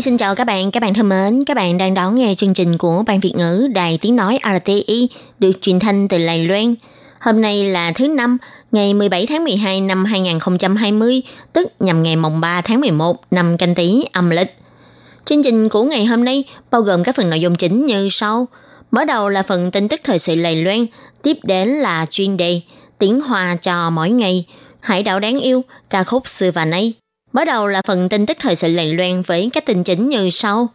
Nhi xin chào các bạn, các bạn thân mến, các bạn đang đón nghe chương trình của Ban Việt ngữ Đài Tiếng Nói RTI được truyền thanh từ Lài Loan. Hôm nay là thứ năm, ngày 17 tháng 12 năm 2020, tức nhằm ngày mồng 3 tháng 11 năm canh tí âm lịch. Chương trình của ngày hôm nay bao gồm các phần nội dung chính như sau. Mở đầu là phần tin tức thời sự Lài Loan, tiếp đến là chuyên đề Tiếng Hoa cho mỗi ngày, Hải đảo đáng yêu, ca khúc xưa và nay. Mở đầu là phần tin tức thời sự Lầy Loan với các tin chính như sau.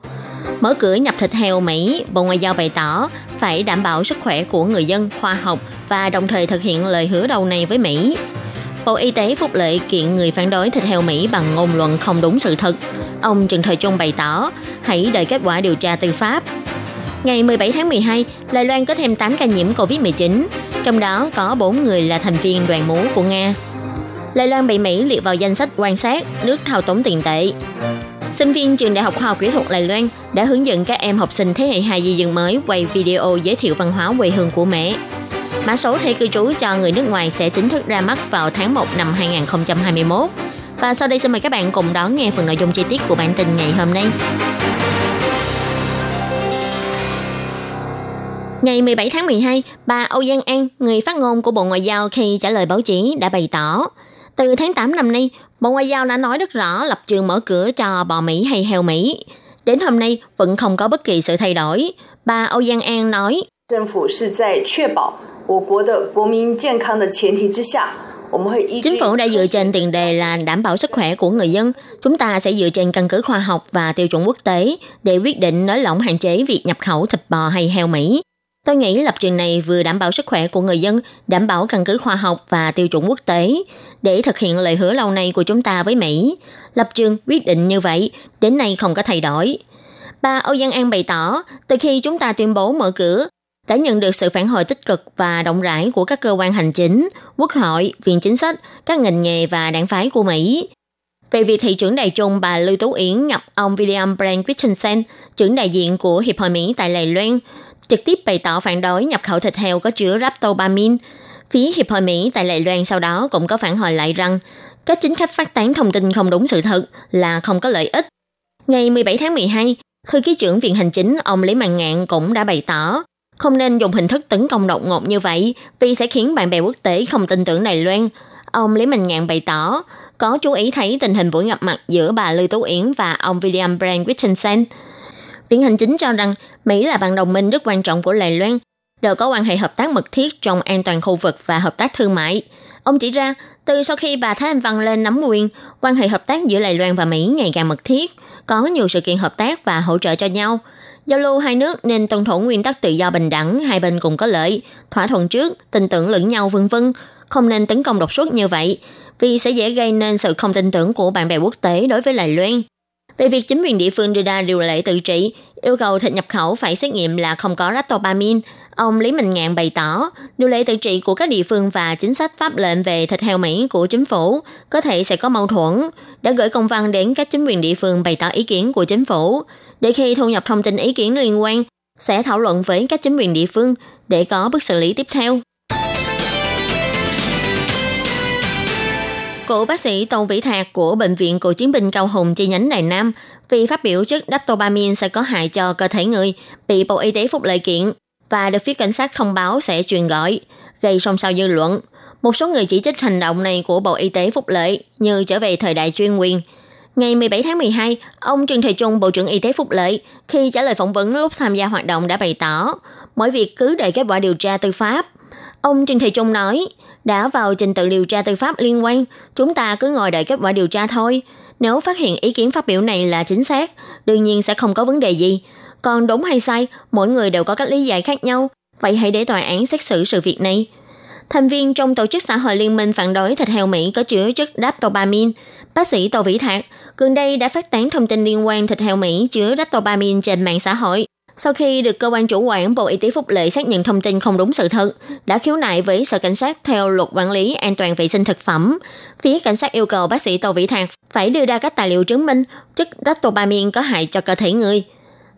Mở cửa nhập thịt heo Mỹ, Bộ Ngoại giao bày tỏ phải đảm bảo sức khỏe của người dân, khoa học và đồng thời thực hiện lời hứa đầu này với Mỹ. Bộ Y tế Phúc Lợi kiện người phản đối thịt heo Mỹ bằng ngôn luận không đúng sự thật. Ông Trần Thời Trung bày tỏ, hãy đợi kết quả điều tra tư pháp. Ngày 17 tháng 12, Đài Loan có thêm 8 ca nhiễm COVID-19, trong đó có 4 người là thành viên đoàn múa của Nga. Lai Loan bị Mỹ liệt vào danh sách quan sát nước thao túng tiền tệ. Sinh viên trường Đại học Khoa học Kỹ thuật Lai Loan đã hướng dẫn các em học sinh thế hệ 2 di dân mới quay video giới thiệu văn hóa quê hương của mẹ. Mã số thẻ cư trú cho người nước ngoài sẽ chính thức ra mắt vào tháng 1 năm 2021. Và sau đây xin mời các bạn cùng đón nghe phần nội dung chi tiết của bản tin ngày hôm nay. Ngày 17 tháng 12, bà Âu Giang An, người phát ngôn của Bộ Ngoại giao khi trả lời báo chí đã bày tỏ, từ tháng 8 năm nay, Bộ Ngoại giao đã nói rất rõ lập trường mở cửa cho bò Mỹ hay heo Mỹ. Đến hôm nay vẫn không có bất kỳ sự thay đổi. Bà Âu Giang An nói, Chính phủ đã dựa trên tiền đề là đảm bảo sức khỏe của người dân. Chúng ta sẽ dựa trên căn cứ khoa học và tiêu chuẩn quốc tế để quyết định nới lỏng hạn chế việc nhập khẩu thịt bò hay heo Mỹ. Tôi nghĩ lập trường này vừa đảm bảo sức khỏe của người dân, đảm bảo căn cứ khoa học và tiêu chuẩn quốc tế để thực hiện lời hứa lâu nay của chúng ta với Mỹ. Lập trường quyết định như vậy, đến nay không có thay đổi. Bà Âu Giang An bày tỏ, từ khi chúng ta tuyên bố mở cửa, đã nhận được sự phản hồi tích cực và rộng rãi của các cơ quan hành chính, quốc hội, viện chính sách, các ngành nghề và đảng phái của Mỹ. Về việc thị trưởng đại trung bà Lưu Tú Yến gặp ông William Brand Christensen, trưởng đại diện của Hiệp hội Mỹ tại Đài Loan, trực tiếp bày tỏ phản đối nhập khẩu thịt heo có chứa raptobamin. Phía Hiệp hội Mỹ tại Đài Loan sau đó cũng có phản hồi lại rằng các chính khách phát tán thông tin không đúng sự thật là không có lợi ích. Ngày 17 tháng 12, thư ký trưởng Viện Hành Chính ông Lý Mạng Ngạn cũng đã bày tỏ không nên dùng hình thức tấn công đột ngột như vậy vì sẽ khiến bạn bè quốc tế không tin tưởng Đài Loan. Ông Lý Mạnh Ngạn bày tỏ, có chú ý thấy tình hình buổi gặp mặt giữa bà Lưu Tú Yến và ông William Brand Christensen. Viện Hành Chính cho rằng Mỹ là bạn đồng minh rất quan trọng của Đài Loan, đều có quan hệ hợp tác mật thiết trong an toàn khu vực và hợp tác thương mại. Ông chỉ ra, từ sau khi bà Thái Anh Văn lên nắm quyền, quan hệ hợp tác giữa Đài Loan và Mỹ ngày càng mật thiết, có nhiều sự kiện hợp tác và hỗ trợ cho nhau. Giao lưu hai nước nên tuân thủ nguyên tắc tự do bình đẳng, hai bên cùng có lợi, thỏa thuận trước, tin tưởng lẫn nhau vân vân, không nên tấn công đột xuất như vậy, vì sẽ dễ gây nên sự không tin tưởng của bạn bè quốc tế đối với Đài Loan. Về việc chính quyền địa phương đưa ra điều lệ tự trị, yêu cầu thịt nhập khẩu phải xét nghiệm là không có ractopamin, ông Lý Minh Ngạn bày tỏ, điều lệ tự trị của các địa phương và chính sách pháp lệnh về thịt heo Mỹ của chính phủ có thể sẽ có mâu thuẫn, đã gửi công văn đến các chính quyền địa phương bày tỏ ý kiến của chính phủ, để khi thu nhập thông tin ý kiến liên quan, sẽ thảo luận với các chính quyền địa phương để có bước xử lý tiếp theo. Cựu bác sĩ Tôn Vĩ Thạc của Bệnh viện Cựu Chiến binh Cao Hùng chi nhánh Đài Nam vì phát biểu chất daptobamin sẽ có hại cho cơ thể người, bị Bộ Y tế Phúc lợi kiện và được phía cảnh sát thông báo sẽ truyền gọi, gây xôn xao dư luận. Một số người chỉ trích hành động này của Bộ Y tế Phúc lợi như trở về thời đại chuyên quyền. Ngày 17 tháng 12, ông Trần Thời Trung, Bộ trưởng Y tế Phúc lợi, khi trả lời phỏng vấn lúc tham gia hoạt động đã bày tỏ, mỗi việc cứ đợi kết quả điều tra tư pháp. Ông Trần Thị Trung nói, đã vào trình tự điều tra tư pháp liên quan, chúng ta cứ ngồi đợi kết quả điều tra thôi. Nếu phát hiện ý kiến phát biểu này là chính xác, đương nhiên sẽ không có vấn đề gì. Còn đúng hay sai, mỗi người đều có cách lý giải khác nhau. Vậy hãy để tòa án xét xử sự việc này. Thành viên trong tổ chức xã hội liên minh phản đối thịt heo Mỹ có chứa chất daptobamin, bác sĩ Tô Vĩ Thạc gần đây đã phát tán thông tin liên quan thịt heo Mỹ chứa ractopamine trên mạng xã hội. Sau khi được cơ quan chủ quản Bộ Y tế Phúc Lợi xác nhận thông tin không đúng sự thật, đã khiếu nại với Sở Cảnh sát theo luật quản lý an toàn vệ sinh thực phẩm. Phía cảnh sát yêu cầu bác sĩ Tô Vĩ Thạc phải đưa ra các tài liệu chứng minh chất ractopamine có hại cho cơ thể người.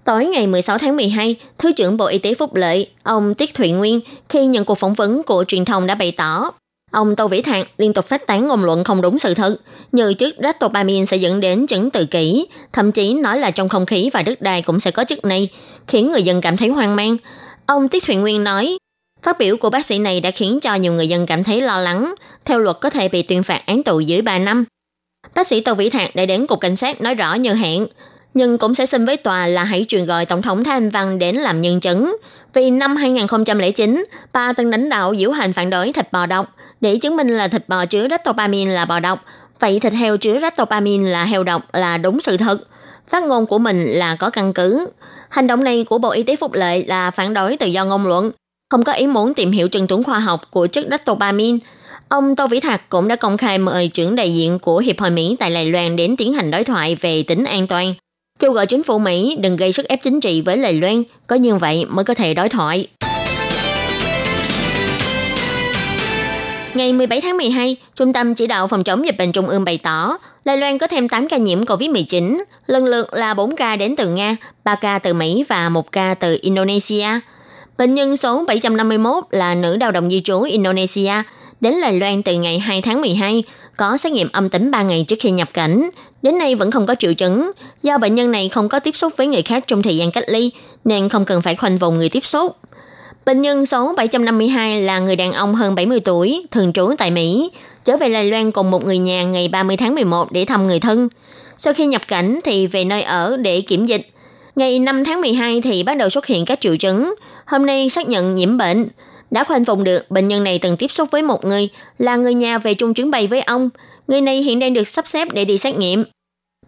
Tối ngày 16 tháng 12, Thứ trưởng Bộ Y tế Phúc Lợi, ông Tiết Thụy Nguyên, khi nhận cuộc phỏng vấn của truyền thông đã bày tỏ Ông Tô Vĩ Thạc liên tục phát tán ngôn luận không đúng sự thật, như chất ractopamine sẽ dẫn đến chứng tự kỷ, thậm chí nói là trong không khí và đất đai cũng sẽ có chất này, khiến người dân cảm thấy hoang mang. Ông Tiết Thuyền Nguyên nói, phát biểu của bác sĩ này đã khiến cho nhiều người dân cảm thấy lo lắng, theo luật có thể bị tuyên phạt án tù dưới 3 năm. Bác sĩ Tô Vĩ Thạc đã đến cục cảnh sát nói rõ như hẹn, nhưng cũng sẽ xin với tòa là hãy truyền gọi Tổng thống Thái Anh Văn đến làm nhân chứng. Vì năm 2009, bà từng đánh đạo diễu hành phản đối thịt bò độc để chứng minh là thịt bò chứa ractopamine là bò độc. Vậy thịt heo chứa ractopamine là heo độc là đúng sự thật. Phát ngôn của mình là có căn cứ. Hành động này của Bộ Y tế Phúc Lợi là phản đối tự do ngôn luận, không có ý muốn tìm hiểu trần tướng khoa học của chất ractopamine. Ông Tô Vĩ Thạc cũng đã công khai mời trưởng đại diện của Hiệp hội Mỹ tại Đài Loan đến tiến hành đối thoại về tính an toàn kêu gọi chính phủ Mỹ đừng gây sức ép chính trị với Lầy Loan, có như vậy mới có thể đối thoại. Ngày 17 tháng 12, Trung tâm Chỉ đạo Phòng chống dịch bệnh Trung ương bày tỏ, Lai Loan có thêm 8 ca nhiễm COVID-19, lần lượt là 4 ca đến từ Nga, 3 ca từ Mỹ và 1 ca từ Indonesia. Bệnh nhân số 751 là nữ lao động di trú Indonesia, đến Đài Loan từ ngày 2 tháng 12, có xét nghiệm âm tính 3 ngày trước khi nhập cảnh. Đến nay vẫn không có triệu chứng, do bệnh nhân này không có tiếp xúc với người khác trong thời gian cách ly, nên không cần phải khoanh vùng người tiếp xúc. Bệnh nhân số 752 là người đàn ông hơn 70 tuổi, thường trú tại Mỹ, trở về Đài Loan cùng một người nhà ngày 30 tháng 11 để thăm người thân. Sau khi nhập cảnh thì về nơi ở để kiểm dịch. Ngày 5 tháng 12 thì bắt đầu xuất hiện các triệu chứng. Hôm nay xác nhận nhiễm bệnh. Đã khoanh vùng được, bệnh nhân này từng tiếp xúc với một người, là người nhà về chung chuyến bay với ông. Người này hiện đang được sắp xếp để đi xét nghiệm.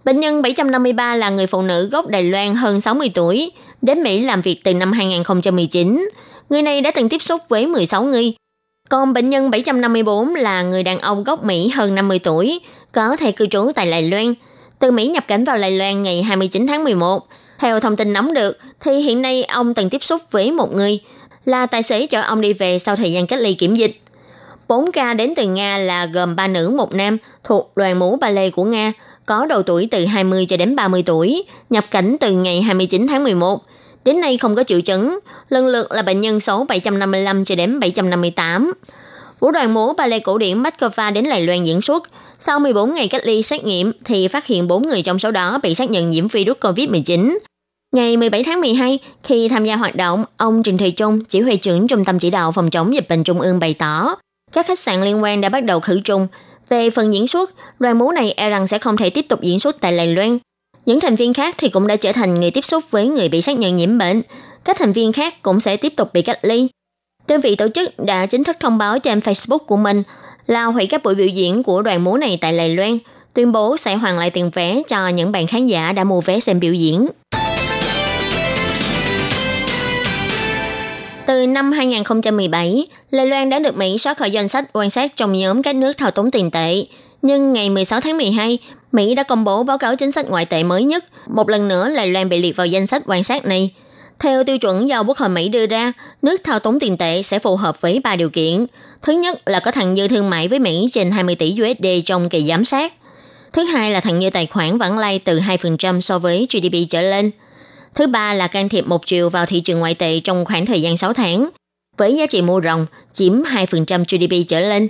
Bệnh nhân 753 là người phụ nữ gốc Đài Loan hơn 60 tuổi, đến Mỹ làm việc từ năm 2019. Người này đã từng tiếp xúc với 16 người. Còn bệnh nhân 754 là người đàn ông gốc Mỹ hơn 50 tuổi, có thể cư trú tại Đài Loan. Từ Mỹ nhập cảnh vào Đài Loan ngày 29 tháng 11. Theo thông tin nắm được, thì hiện nay ông từng tiếp xúc với một người, là tài xế chở ông đi về sau thời gian cách ly kiểm dịch. 4 ca đến từ Nga là gồm 3 nữ một nam thuộc đoàn múa ba lê của Nga, có độ tuổi từ 20 cho đến 30 tuổi, nhập cảnh từ ngày 29 tháng 11. Đến nay không có triệu chứng, lần lượt là bệnh nhân số 755 cho đến 758. Vũ đoàn múa ballet cổ điển Moscow đến Đài Loan diễn xuất. Sau 14 ngày cách ly xét nghiệm thì phát hiện 4 người trong số đó bị xác nhận nhiễm virus COVID-19. Ngày 17 tháng 12, khi tham gia hoạt động, ông Trình Thùy Trung, chỉ huy trưởng Trung tâm Chỉ đạo Phòng chống dịch bệnh Trung ương bày tỏ, các khách sạn liên quan đã bắt đầu khử trùng. Về phần diễn xuất, đoàn múa này e rằng sẽ không thể tiếp tục diễn xuất tại Đài Loan. Những thành viên khác thì cũng đã trở thành người tiếp xúc với người bị xác nhận nhiễm bệnh. Các thành viên khác cũng sẽ tiếp tục bị cách ly. Đơn vị tổ chức đã chính thức thông báo trên Facebook của mình là hủy các buổi biểu diễn của đoàn múa này tại Đài Loan, tuyên bố sẽ hoàn lại tiền vé cho những bạn khán giả đã mua vé xem biểu diễn. Từ năm 2017, Đài Loan đã được Mỹ xóa khỏi danh sách quan sát trong nhóm các nước thao túng tiền tệ. Nhưng ngày 16 tháng 12, Mỹ đã công bố báo cáo chính sách ngoại tệ mới nhất. Một lần nữa, Đài Loan bị liệt vào danh sách quan sát này. Theo tiêu chuẩn do Quốc hội Mỹ đưa ra, nước thao túng tiền tệ sẽ phù hợp với ba điều kiện. Thứ nhất là có thặng dư thương mại với Mỹ trên 20 tỷ USD trong kỳ giám sát. Thứ hai là thặng dư tài khoản vãng lai từ 2% so với GDP trở lên. Thứ ba là can thiệp một chiều vào thị trường ngoại tệ trong khoảng thời gian 6 tháng, với giá trị mua ròng chiếm 2% GDP trở lên.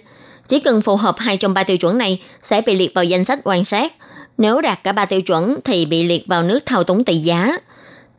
Chỉ cần phù hợp hai trong ba tiêu chuẩn này sẽ bị liệt vào danh sách quan sát. Nếu đạt cả ba tiêu chuẩn thì bị liệt vào nước thao túng tỷ giá.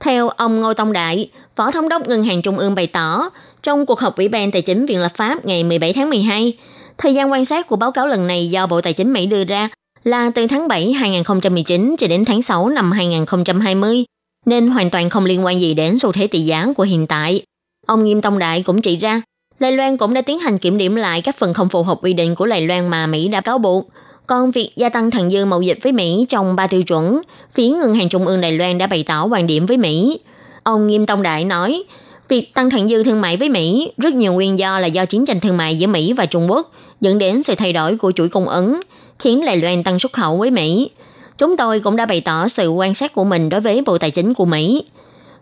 Theo ông Ngô Tông Đại, Phó Thống đốc Ngân hàng Trung ương bày tỏ, trong cuộc họp Ủy ban Tài chính Viện lập pháp ngày 17 tháng 12, thời gian quan sát của báo cáo lần này do Bộ Tài chính Mỹ đưa ra là từ tháng 7 2019 cho đến tháng 6 năm 2020 nên hoàn toàn không liên quan gì đến xu thế tỷ giá của hiện tại. Ông Nghiêm Tông Đại cũng chỉ ra, Đài Loan cũng đã tiến hành kiểm điểm lại các phần không phù hợp quy định của Đài Loan mà Mỹ đã cáo buộc. Còn việc gia tăng thặng dư mậu dịch với Mỹ trong ba tiêu chuẩn, phía Ngân hàng Trung ương Đài Loan đã bày tỏ quan điểm với Mỹ. Ông Nghiêm Tông Đại nói, việc tăng thặng dư thương mại với Mỹ rất nhiều nguyên do là do chiến tranh thương mại giữa Mỹ và Trung Quốc dẫn đến sự thay đổi của chuỗi cung ứng, khiến Đài Loan tăng xuất khẩu với Mỹ. chúng tôi cũng đã bày tỏ sự quan sát của mình đối với Bộ Tài chính của Mỹ.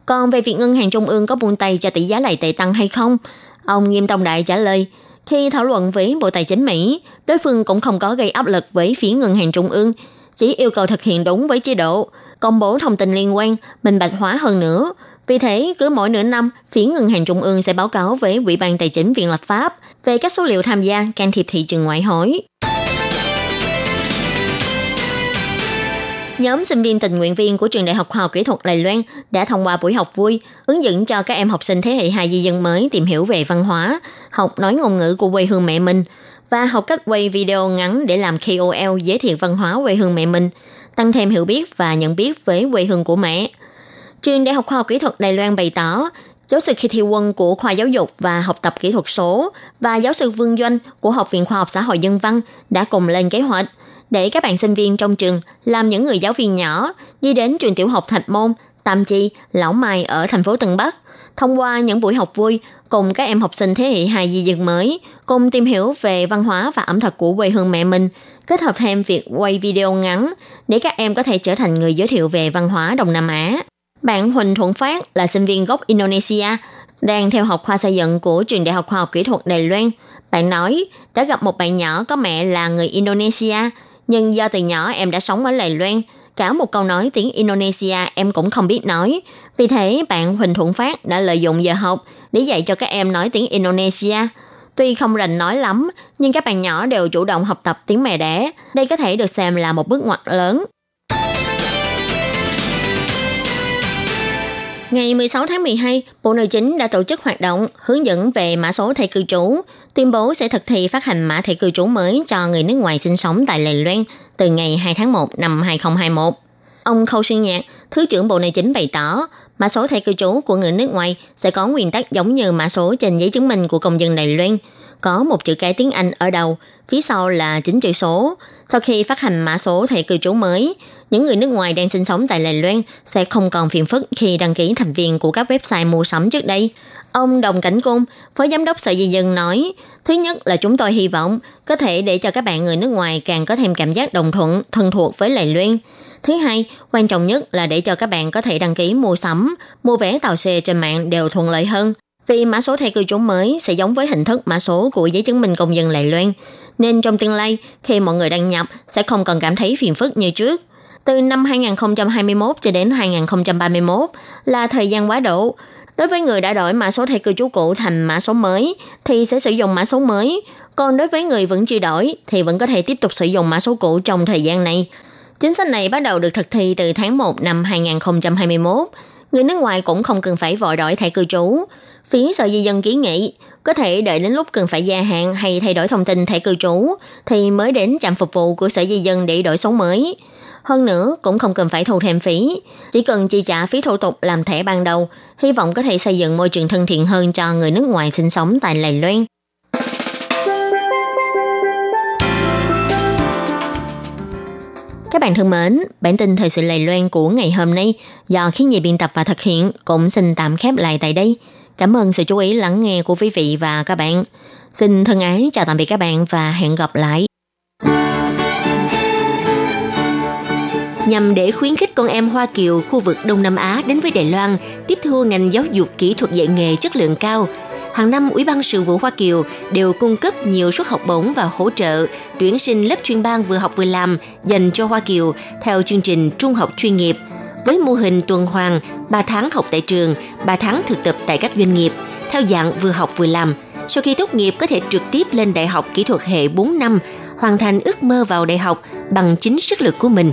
Còn về việc ngân hàng trung ương có buông tay cho tỷ giá lại tệ tăng hay không, ông Nghiêm Tông Đại trả lời, khi thảo luận với Bộ Tài chính Mỹ, đối phương cũng không có gây áp lực với phía ngân hàng trung ương, chỉ yêu cầu thực hiện đúng với chế độ, công bố thông tin liên quan, minh bạch hóa hơn nữa. Vì thế, cứ mỗi nửa năm, phía ngân hàng trung ương sẽ báo cáo với Ủy ban Tài chính Viện lập pháp về các số liệu tham gia can thiệp thị trường ngoại hối. Nhóm sinh viên tình nguyện viên của trường Đại học Khoa học Kỹ thuật Đài Loan đã thông qua buổi học vui, hướng dẫn cho các em học sinh thế hệ hai di dân mới tìm hiểu về văn hóa, học nói ngôn ngữ của quê hương mẹ mình và học cách quay video ngắn để làm KOL giới thiệu văn hóa quê hương mẹ mình, tăng thêm hiểu biết và nhận biết với quê hương của mẹ. Trường Đại học Khoa học Kỹ thuật Đài Loan bày tỏ, giáo sư Kitty Quân của khoa giáo dục và học tập kỹ thuật số và giáo sư Vương Doanh của Học viện Khoa học Xã hội Nhân văn đã cùng lên kế hoạch để các bạn sinh viên trong trường làm những người giáo viên nhỏ đi đến trường tiểu học Thạch Môn, Tam Chi, Lão Mai ở thành phố Tân Bắc. Thông qua những buổi học vui cùng các em học sinh thế hệ hài di dựng mới, cùng tìm hiểu về văn hóa và ẩm thực của quê hương mẹ mình, kết hợp thêm việc quay video ngắn để các em có thể trở thành người giới thiệu về văn hóa Đông Nam Á. Bạn Huỳnh Thuận Phát là sinh viên gốc Indonesia, đang theo học khoa xây dựng của trường Đại học Khoa học Kỹ thuật Đài Loan. Bạn nói đã gặp một bạn nhỏ có mẹ là người Indonesia, nhưng do từ nhỏ em đã sống ở Lài Loan, cả một câu nói tiếng Indonesia em cũng không biết nói. Vì thế, bạn Huỳnh Thuận Phát đã lợi dụng giờ học để dạy cho các em nói tiếng Indonesia. Tuy không rành nói lắm, nhưng các bạn nhỏ đều chủ động học tập tiếng mẹ đẻ. Đây có thể được xem là một bước ngoặt lớn Ngày 16 tháng 12, Bộ Nội chính đã tổ chức hoạt động hướng dẫn về mã số thẻ cư trú, tuyên bố sẽ thực thi phát hành mã thẻ cư trú mới cho người nước ngoài sinh sống tại Lài Loan từ ngày 2 tháng 1 năm 2021. Ông Khâu Xuân Nhạc, Thứ trưởng Bộ Nội chính bày tỏ, mã số thẻ cư trú của người nước ngoài sẽ có nguyên tắc giống như mã số trên giấy chứng minh của công dân Đài Loan, có một chữ cái tiếng Anh ở đầu, phía sau là chính chữ số. Sau khi phát hành mã số thẻ cư trú mới, những người nước ngoài đang sinh sống tại Đài Loan sẽ không còn phiền phức khi đăng ký thành viên của các website mua sắm trước đây. Ông Đồng Cảnh Cung, Phó Giám đốc Sở Di dân nói, thứ nhất là chúng tôi hy vọng có thể để cho các bạn người nước ngoài càng có thêm cảm giác đồng thuận, thân thuộc với Đài Loan. Thứ hai, quan trọng nhất là để cho các bạn có thể đăng ký mua sắm, mua vé tàu xe trên mạng đều thuận lợi hơn. Vì mã số thẻ cư trú mới sẽ giống với hình thức mã số của giấy chứng minh công dân Đài Loan, nên trong tương lai, khi mọi người đăng nhập sẽ không còn cảm thấy phiền phức như trước. Từ năm 2021 cho đến 2031 là thời gian quá độ. Đối với người đã đổi mã số thẻ cư trú cũ thành mã số mới thì sẽ sử dụng mã số mới, còn đối với người vẫn chưa đổi thì vẫn có thể tiếp tục sử dụng mã số cũ trong thời gian này. Chính sách này bắt đầu được thực thi từ tháng 1 năm 2021. Người nước ngoài cũng không cần phải vội đổi thẻ cư trú. Phía Sở Di dân kiến nghị có thể đợi đến lúc cần phải gia hạn hay thay đổi thông tin thẻ cư trú thì mới đến trạm phục vụ của Sở Di dân để đổi số mới. Hơn nữa, cũng không cần phải thu thêm phí, chỉ cần chi trả phí thủ tục làm thẻ ban đầu, hy vọng có thể xây dựng môi trường thân thiện hơn cho người nước ngoài sinh sống tại Lài Loan. Các bạn thân mến, bản tin thời sự Lài Loan của ngày hôm nay do khiến nhị biên tập và thực hiện cũng xin tạm khép lại tại đây. Cảm ơn sự chú ý lắng nghe của quý vị và các bạn. Xin thân ái chào tạm biệt các bạn và hẹn gặp lại. Nhằm để khuyến khích con em Hoa Kiều khu vực Đông Nam Á đến với Đài Loan tiếp thu ngành giáo dục kỹ thuật dạy nghề chất lượng cao, hàng năm Ủy ban sự vụ Hoa Kiều đều cung cấp nhiều suất học bổng và hỗ trợ tuyển sinh lớp chuyên ban vừa học vừa làm dành cho Hoa Kiều theo chương trình trung học chuyên nghiệp với mô hình tuần hoàn 3 tháng học tại trường, 3 tháng thực tập tại các doanh nghiệp theo dạng vừa học vừa làm. Sau khi tốt nghiệp có thể trực tiếp lên đại học kỹ thuật hệ 4 năm, hoàn thành ước mơ vào đại học bằng chính sức lực của mình.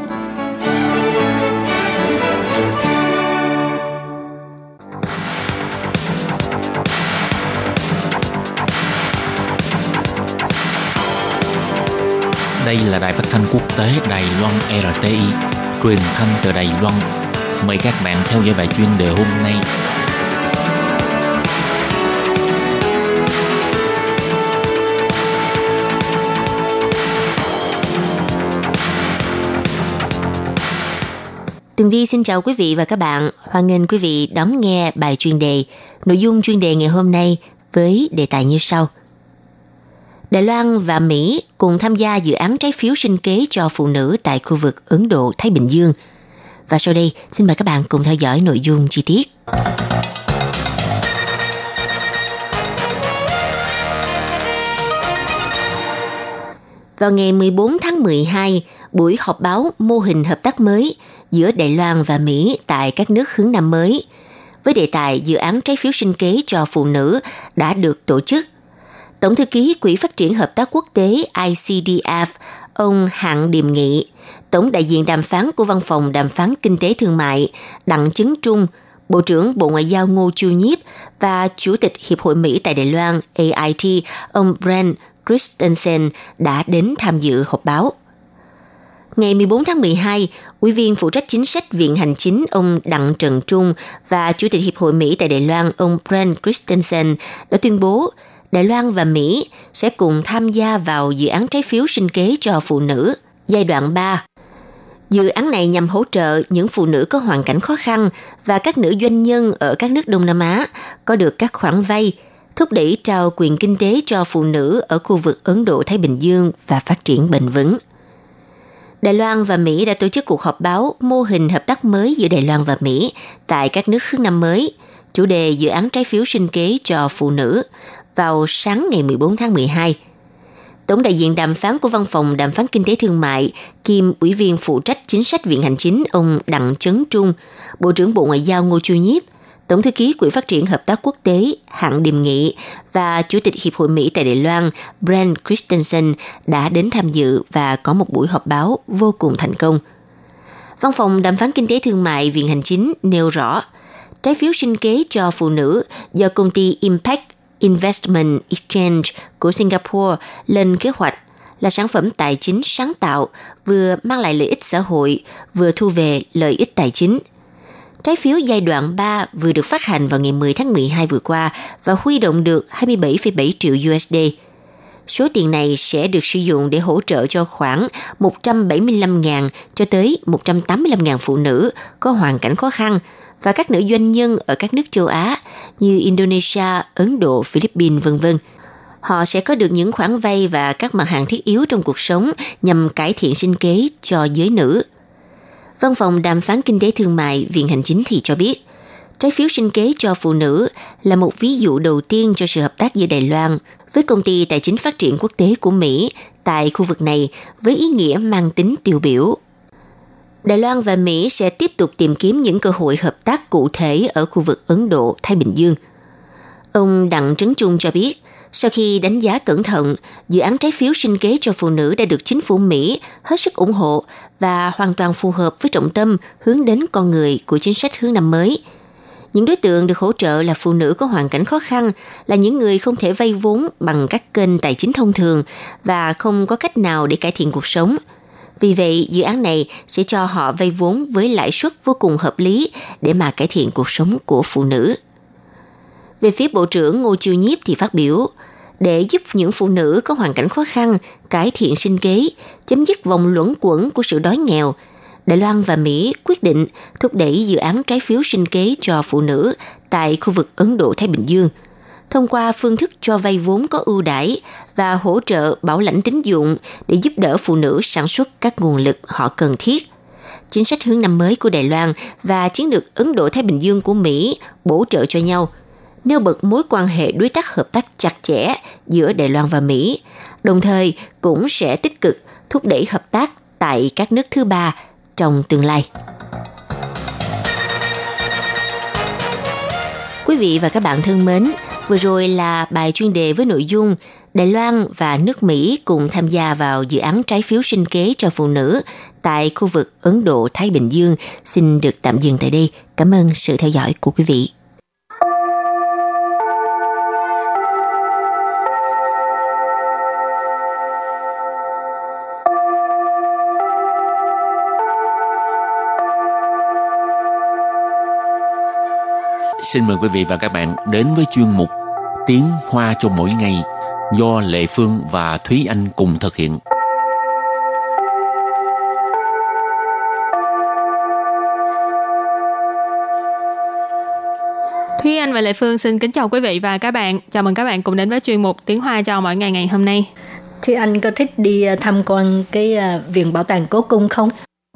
Đây là đài phát thanh quốc tế Đài Loan RTI, truyền thanh từ Đài Loan. Mời các bạn theo dõi bài chuyên đề hôm nay. Tường Vi xin chào quý vị và các bạn. Hoan nghênh quý vị đón nghe bài chuyên đề. Nội dung chuyên đề ngày hôm nay với đề tài như sau – Đài Loan và Mỹ cùng tham gia dự án trái phiếu sinh kế cho phụ nữ tại khu vực Ấn Độ-Thái Bình Dương. Và sau đây, xin mời các bạn cùng theo dõi nội dung chi tiết. Vào ngày 14 tháng 12, buổi họp báo mô hình hợp tác mới giữa Đài Loan và Mỹ tại các nước hướng Nam mới với đề tài dự án trái phiếu sinh kế cho phụ nữ đã được tổ chức Tổng thư ký Quỹ phát triển hợp tác quốc tế ICDF, ông Hạng Điềm Nghị, Tổng đại diện đàm phán của Văn phòng Đàm phán Kinh tế Thương mại Đặng Chứng Trung, Bộ trưởng Bộ Ngoại giao Ngô Chu Nhiếp và Chủ tịch Hiệp hội Mỹ tại Đài Loan AIT, ông Brent Christensen đã đến tham dự họp báo. Ngày 14 tháng 12, Ủy viên phụ trách chính sách Viện Hành Chính ông Đặng Trần Trung và Chủ tịch Hiệp hội Mỹ tại Đài Loan ông Brent Christensen đã tuyên bố Đài Loan và Mỹ sẽ cùng tham gia vào dự án trái phiếu sinh kế cho phụ nữ giai đoạn 3. Dự án này nhằm hỗ trợ những phụ nữ có hoàn cảnh khó khăn và các nữ doanh nhân ở các nước Đông Nam Á có được các khoản vay, thúc đẩy trao quyền kinh tế cho phụ nữ ở khu vực Ấn Độ-Thái Bình Dương và phát triển bền vững. Đài Loan và Mỹ đã tổ chức cuộc họp báo mô hình hợp tác mới giữa Đài Loan và Mỹ tại các nước hướng năm mới, chủ đề dự án trái phiếu sinh kế cho phụ nữ vào sáng ngày 14 tháng 12. Tổng đại diện đàm phán của Văn phòng Đàm phán Kinh tế Thương mại, kiêm Ủy viên phụ trách chính sách Viện Hành Chính ông Đặng Trấn Trung, Bộ trưởng Bộ Ngoại giao Ngô Chu Nhiếp, Tổng thư ký Quỹ phát triển hợp tác quốc tế Hạng Điềm Nghị và Chủ tịch Hiệp hội Mỹ tại Đài Loan Brent Christensen đã đến tham dự và có một buổi họp báo vô cùng thành công. Văn phòng Đàm phán Kinh tế Thương mại Viện Hành Chính nêu rõ, trái phiếu sinh kế cho phụ nữ do công ty Impact Investment Exchange của Singapore lên kế hoạch là sản phẩm tài chính sáng tạo, vừa mang lại lợi ích xã hội, vừa thu về lợi ích tài chính. Trái phiếu giai đoạn 3 vừa được phát hành vào ngày 10 tháng 12 vừa qua và huy động được 27,7 triệu USD. Số tiền này sẽ được sử dụng để hỗ trợ cho khoảng 175.000 cho tới 185.000 phụ nữ có hoàn cảnh khó khăn – và các nữ doanh nhân ở các nước châu Á như Indonesia, Ấn Độ, Philippines, v.v. Họ sẽ có được những khoản vay và các mặt hàng thiết yếu trong cuộc sống nhằm cải thiện sinh kế cho giới nữ. Văn phòng đàm phán kinh tế thương mại Viện Hành Chính thì cho biết, trái phiếu sinh kế cho phụ nữ là một ví dụ đầu tiên cho sự hợp tác giữa Đài Loan với công ty tài chính phát triển quốc tế của Mỹ tại khu vực này với ý nghĩa mang tính tiêu biểu. Đài Loan và Mỹ sẽ tiếp tục tìm kiếm những cơ hội hợp tác cụ thể ở khu vực Ấn Độ, Thái Bình Dương. Ông Đặng Trấn Trung cho biết, sau khi đánh giá cẩn thận, dự án trái phiếu sinh kế cho phụ nữ đã được chính phủ Mỹ hết sức ủng hộ và hoàn toàn phù hợp với trọng tâm hướng đến con người của chính sách hướng năm mới. Những đối tượng được hỗ trợ là phụ nữ có hoàn cảnh khó khăn, là những người không thể vay vốn bằng các kênh tài chính thông thường và không có cách nào để cải thiện cuộc sống – vì vậy, dự án này sẽ cho họ vay vốn với lãi suất vô cùng hợp lý để mà cải thiện cuộc sống của phụ nữ. Về phía Bộ trưởng Ngô Chiêu Nhiếp thì phát biểu, để giúp những phụ nữ có hoàn cảnh khó khăn cải thiện sinh kế, chấm dứt vòng luẩn quẩn của sự đói nghèo, Đài Loan và Mỹ quyết định thúc đẩy dự án trái phiếu sinh kế cho phụ nữ tại khu vực Ấn Độ-Thái Bình Dương – thông qua phương thức cho vay vốn có ưu đãi và hỗ trợ bảo lãnh tín dụng để giúp đỡ phụ nữ sản xuất các nguồn lực họ cần thiết. Chính sách hướng năm mới của Đài Loan và chiến lược Ấn Độ Thái Bình Dương của Mỹ bổ trợ cho nhau, nêu bật mối quan hệ đối tác hợp tác chặt chẽ giữa Đài Loan và Mỹ, đồng thời cũng sẽ tích cực thúc đẩy hợp tác tại các nước thứ ba trong tương lai. Quý vị và các bạn thân mến, Vừa rồi là bài chuyên đề với nội dung Đài Loan và nước Mỹ cùng tham gia vào dự án trái phiếu sinh kế cho phụ nữ tại khu vực Ấn Độ-Thái Bình Dương xin được tạm dừng tại đây. Cảm ơn sự theo dõi của quý vị. Xin mời quý vị và các bạn đến với chuyên mục Tiếng Hoa cho mỗi ngày do Lệ Phương và Thúy Anh cùng thực hiện. Thúy Anh và Lệ Phương xin kính chào quý vị và các bạn. Chào mừng các bạn cùng đến với chuyên mục Tiếng Hoa cho mỗi ngày ngày hôm nay. Thì anh có thích đi à, tham quan cái uh, viện bảo tàng cố cung không?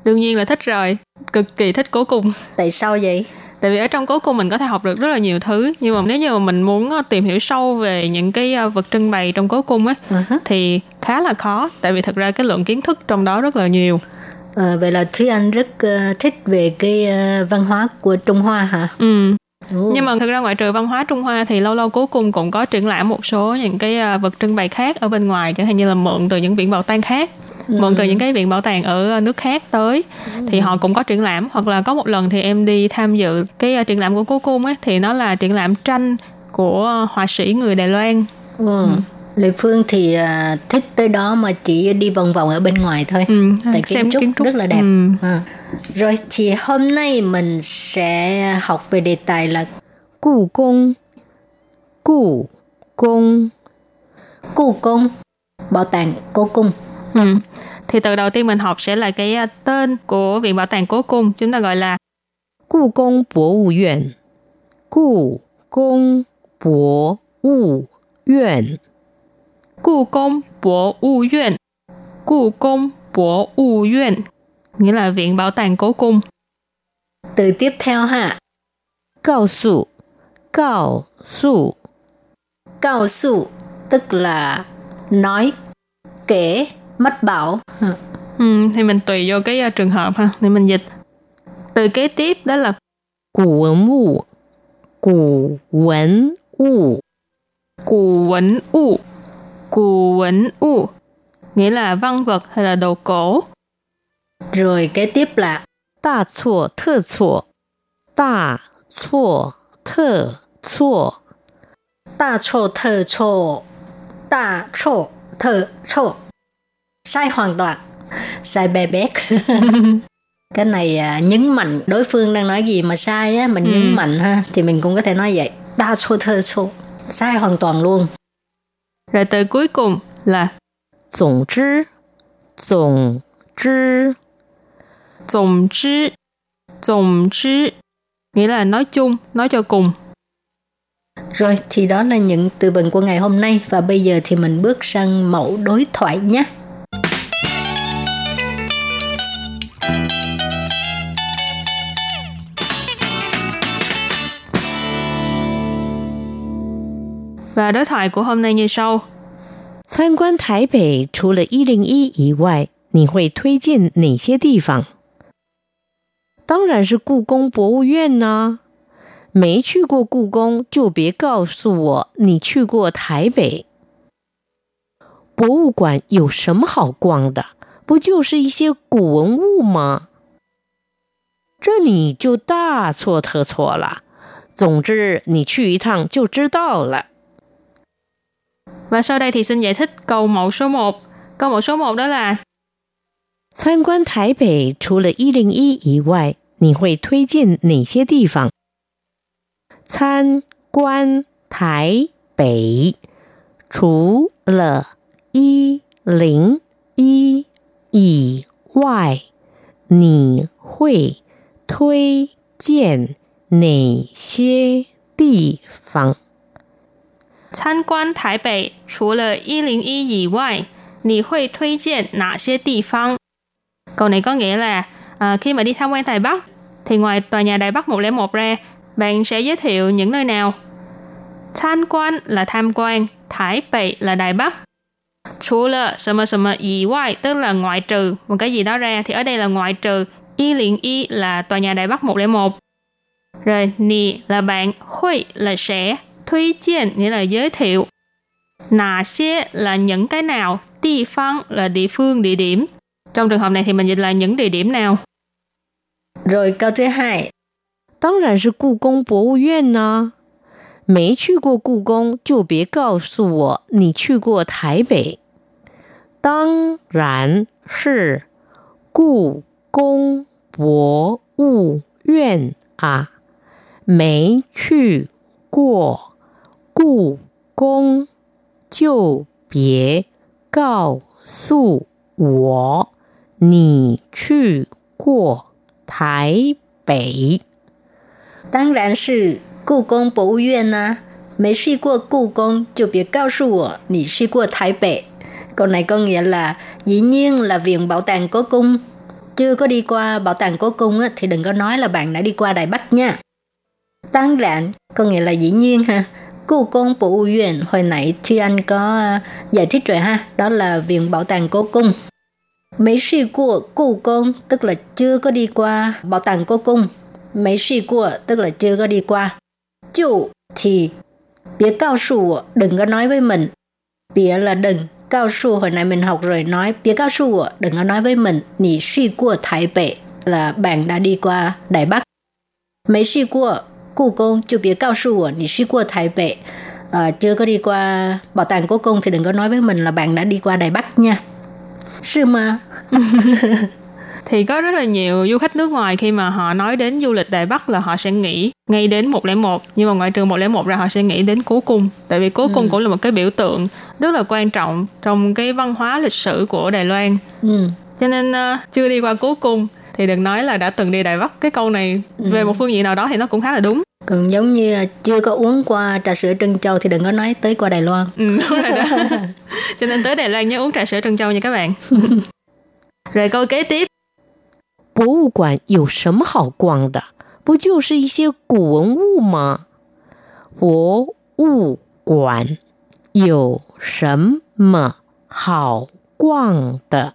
Đương nhiên là thích rồi, cực kỳ thích cố cung. Tại sao vậy? Tại vì ở trong cố cung mình có thể học được rất là nhiều thứ Nhưng mà nếu như mà mình muốn ờ, tìm hiểu sâu về những cái ờ, vật trưng bày trong cố cung ấy uh-huh. Thì khá là khó Tại vì thật ra cái lượng kiến thức trong đó rất là nhiều À, vậy là Thúy Anh rất uh, thích về cái uh, văn hóa của Trung Hoa hả? Ừ. Ồ. Nhưng mà thực ra ngoại trừ văn hóa Trung Hoa thì lâu lâu cố cung cũng có triển lãm một số những cái uh, vật trưng bày khác ở bên ngoài chẳng hạn như là mượn từ những viện bảo tàng khác ừ. mượn từ những cái viện bảo tàng ở nước khác tới ừ. thì họ cũng có triển lãm hoặc là có một lần thì em đi tham dự cái uh, triển lãm của cố cung ấy thì nó là triển lãm tranh của họa sĩ người Đài Loan ừ. Ừ. Lệ Phương thì uh, thích tới đó mà chỉ đi vòng vòng ở bên ngoài thôi. Ừ, Tại kiến trúc, kiến trúc rất là đẹp. Ừ. À. Rồi thì hôm nay mình sẽ học về đề tài là Cụ công. Cụ công. Cụ công. Bảo tàng cố cung. Ừ. Thì từ đầu tiên mình học sẽ là cái à, tên của Viện Bảo tàng Cố Cung. Chúng ta gọi là Cụ Công Bộ Vụ Viện. Cụ Công Bộ Vụ Viện. Cụ Công Bộ Vụ Viện. Cụ Công Bộ Vụ Viện. Nghĩa là Viện Bảo tàng Cố Cung. Từ tiếp theo ha. Cao su. Cao su. Cao su tức là nói, kể, mách bảo. Ừ, thì mình tùy vô cái uh, trường hợp ha, để mình dịch. Từ kế tiếp đó là Cụ vấn vụ. Cụ vấn vụ. Cụ vấn vụ. Cụ vấn vụ. Nghĩa là văn vật hay là đồ cổ. Rồi kế tiếp là Đa错特错. Đa错特错. Đa错特错. Đa错特错 sai hoàn toàn. Sai bè bét. Cái này à, nhấn mạnh đối phương đang nói gì mà sai á mình ừ. nhấn mạnh ha thì mình cũng có thể nói vậy. Đa số thơ số. Sai hoàn toàn luôn. Rồi từ cuối cùng là tổng chứ tổng chứ tổng chứ tổng chứ nghĩa là nói chung nói cho cùng. Rồi thì đó là những từ vựng của ngày hôm nay. Và bây giờ thì mình bước sang mẫu đối thoại nhé Và đối thoại của hôm nay như sau. 参观台北除了一零一以外，你会推荐哪些地方？当然是故宫博物院呢、啊。没去过故宫就别告诉我你去过台北。博物馆有什么好逛的？不就是一些古文物吗？这你就大错特错了。总之，你去一趟就知道了。 Và sau đây thì xin giải thích câu mẫu số 1. Câu mẫu số 1 đó là 参观台北除了一零一以外，你会推荐哪些地方？参观台北除了一零一以外，你会推荐哪些地方？ 参观台北除了一零一以外，你会推荐哪些地方？Câu này có nghĩa là à, khi mà đi tham quan Đài Bắc thì ngoài tòa nhà Đài Bắc 101 ra, bạn sẽ giới thiệu những nơi nào? Tham quan là tham quan, Thái Bệ là Đài Bắc.除了什么什么以外 tức là ngoại trừ một cái gì đó ra thì ở đây là ngoại trừ y liền y là tòa nhà Đài Bắc 101. Rồi nì là bạn, huy là sẽ, thuy chiên nghĩa là giới thiệu. Nà xế là những cái nào, địa phương là địa phương, địa điểm. Trong trường hợp này thì mình dịch là những địa điểm nào. Rồi câu thứ hai. 当然是故宫博物院呢、啊。没去过故宫就别告诉我你去过台北。当然是故宫博物院啊。 没去过 故宫，就别告诉我你去过台北。当然是故宫博物院呐、没去过故宫就别告诉我你去过台北. Câu này có nghĩa là dĩ nhiên là viện bảo tàng cố cung. Chưa có đi qua bảo tàng cố cung á, thì đừng có nói là bạn đã đi qua Đài Bắc nha. Tăng rạn có nghĩa là dĩ nhiên ha. 故 Cung Bộ uyển hồi nãy Thi Anh có ờ, giải thích rồi ha, đó là Viện Bảo tàng Cố Cung. Mấy suy của 故 Cung tức là chưa có đi qua Bảo tàng Cố Cung. Mấy suy của tức là chưa có đi qua. Chủ thì bịa cao su đừng có nói với mình. Bịa là đừng, cao su hồi nãy mình học rồi nói bịa cao su đừng có nói với mình. Nì suy của Thái Bệ là bạn đã đi qua Đài Bắc. Mấy suy của 故宫 chưa bịa cao su nì suy qua Thái Bệ. À, chưa có đi qua bảo tàng cố cung thì đừng có nói với mình là bạn đã đi qua Đài Bắc nha. Sư mà. thì có rất là nhiều du khách nước ngoài khi mà họ nói đến du lịch Đài Bắc là họ sẽ nghĩ ngay đến 101 nhưng mà ngoại trừ 101 ra họ sẽ nghĩ đến cố cung tại vì cố cung ừ. cũng là một cái biểu tượng rất là quan trọng trong cái văn hóa lịch sử của Đài Loan ừ. cho nên uh, chưa đi qua cố cung thì đừng nói là đã từng đi Đài Bắc cái câu này ừ. về một phương diện nào đó thì nó cũng khá là đúng còn giống như chưa có uống qua trà sữa Trân Châu thì đừng có nói tới qua Đài Loan ừ, đúng rồi đó cho nên tới Đài Loan nhớ uống trà sữa Trân Châu nha các bạn rồi câu kế tiếp 博物馆有什么好逛的？不就是一些古文物吗？博物馆有什么好逛的？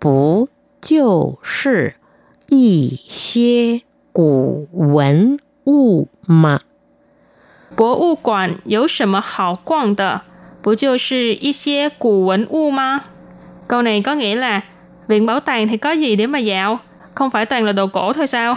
不就是 一些古文物吗？博物馆有什么好逛的？不就是一些古文物吗？Câu này có nghĩa là viện bảo tàng thì có gì để mà dạo? không phải toàn là đồ cổ thôi sao?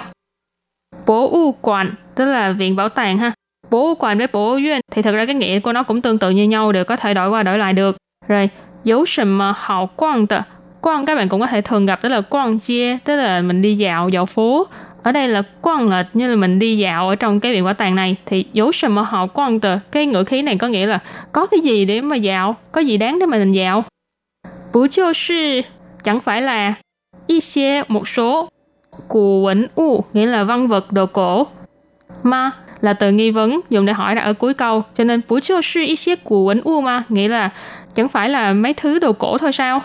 Bố u quản, tức là viện bảo tàng ha. Bố u quản với bố duyên thì thật ra cái nghĩa của nó cũng tương tự như nhau, đều có thể đổi qua đổi lại được. Rồi, dấu sầm mà hào quang tờ. Quang các bạn cũng có thể thường gặp, tức là quang chia, tức là mình đi dạo, dạo phố. Ở đây là quang là như là mình đi dạo ở trong cái viện bảo tàng này thì dấu sầm mà họ quang tờ. Cái ngữ khí này có nghĩa là có cái gì để mà dạo, có gì đáng để mà mình dạo. Bú chiêu sư chẳng phải là y xie một số Cụ vấn u nghĩa là văn vật đồ cổ. Ma là từ nghi vấn dùng để hỏi đặt ở cuối câu. Cho nên bú chiêu sư y xếp cụ vấn u ma nghĩa là chẳng phải là mấy thứ đồ cổ thôi sao?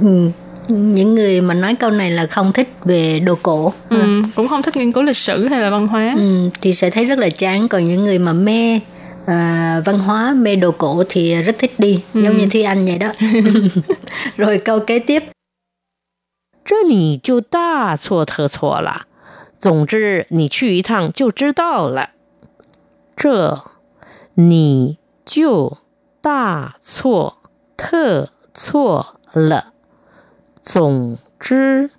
Ừ. Những người mà nói câu này là không thích về đồ cổ. Ừ, cũng không thích nghiên cứu lịch sử hay là văn hóa. Ừ, thì sẽ thấy rất là chán. Còn những người mà mê à, văn hóa mê đồ cổ thì rất thích đi ừ. giống như thi anh vậy đó rồi câu kế tiếp 这你就大错特错了。总之，你去一趟就知道了。这你就大错特错 了。总之，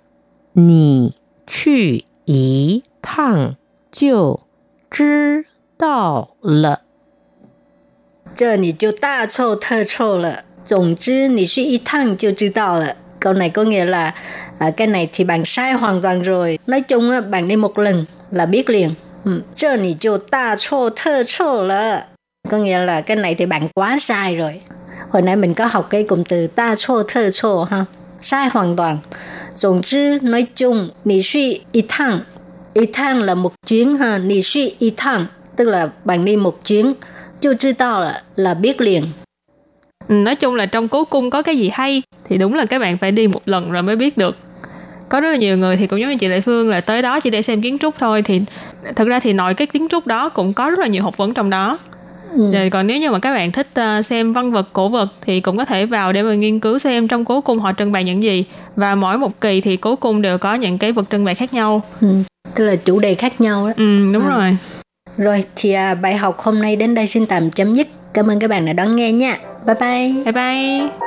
你去一趟就知道了。这你就大错特错了。总之，你去一趟就知道了。câu này có nghĩa là à, cái này thì bạn sai hoàn toàn rồi nói chung á, bạn đi một lần là biết liền ừ. Chơ nì chô ta chô thơ chô là có nghĩa là cái này thì bạn quá sai rồi hồi nãy mình có học cái cụm từ ta chô, thơ chô ha? Sai hoàn toàn. tổng chứ nói chung nì suy y thăng y thăng là một chuyến ha nì suy y thăng tức là bạn đi một chuyến chưa 知道 là là biết liền. Ừ, nói chung là trong cố cung có cái gì hay thì đúng là các bạn phải đi một lần rồi mới biết được. Có rất là nhiều người thì cũng giống như chị Lệ Phương là tới đó chỉ để xem kiến trúc thôi thì thật ra thì nội cái kiến trúc đó cũng có rất là nhiều học vấn trong đó ừ. rồi còn nếu như mà các bạn thích uh, xem văn vật cổ vật thì cũng có thể vào để mà nghiên cứu xem trong cố cung họ trưng bày những gì. Và mỗi một kỳ thì cố cung đều có những cái vật trưng bày khác nhau. Ừ. tức là chủ đề khác nhau đó. Ừ đúng ừ. rồi. Rồi thì à, bài học hôm nay đến đây xin tạm chấm dứt. Cảm ơn các bạn đã đón nghe nha. Bye bye. Bye bye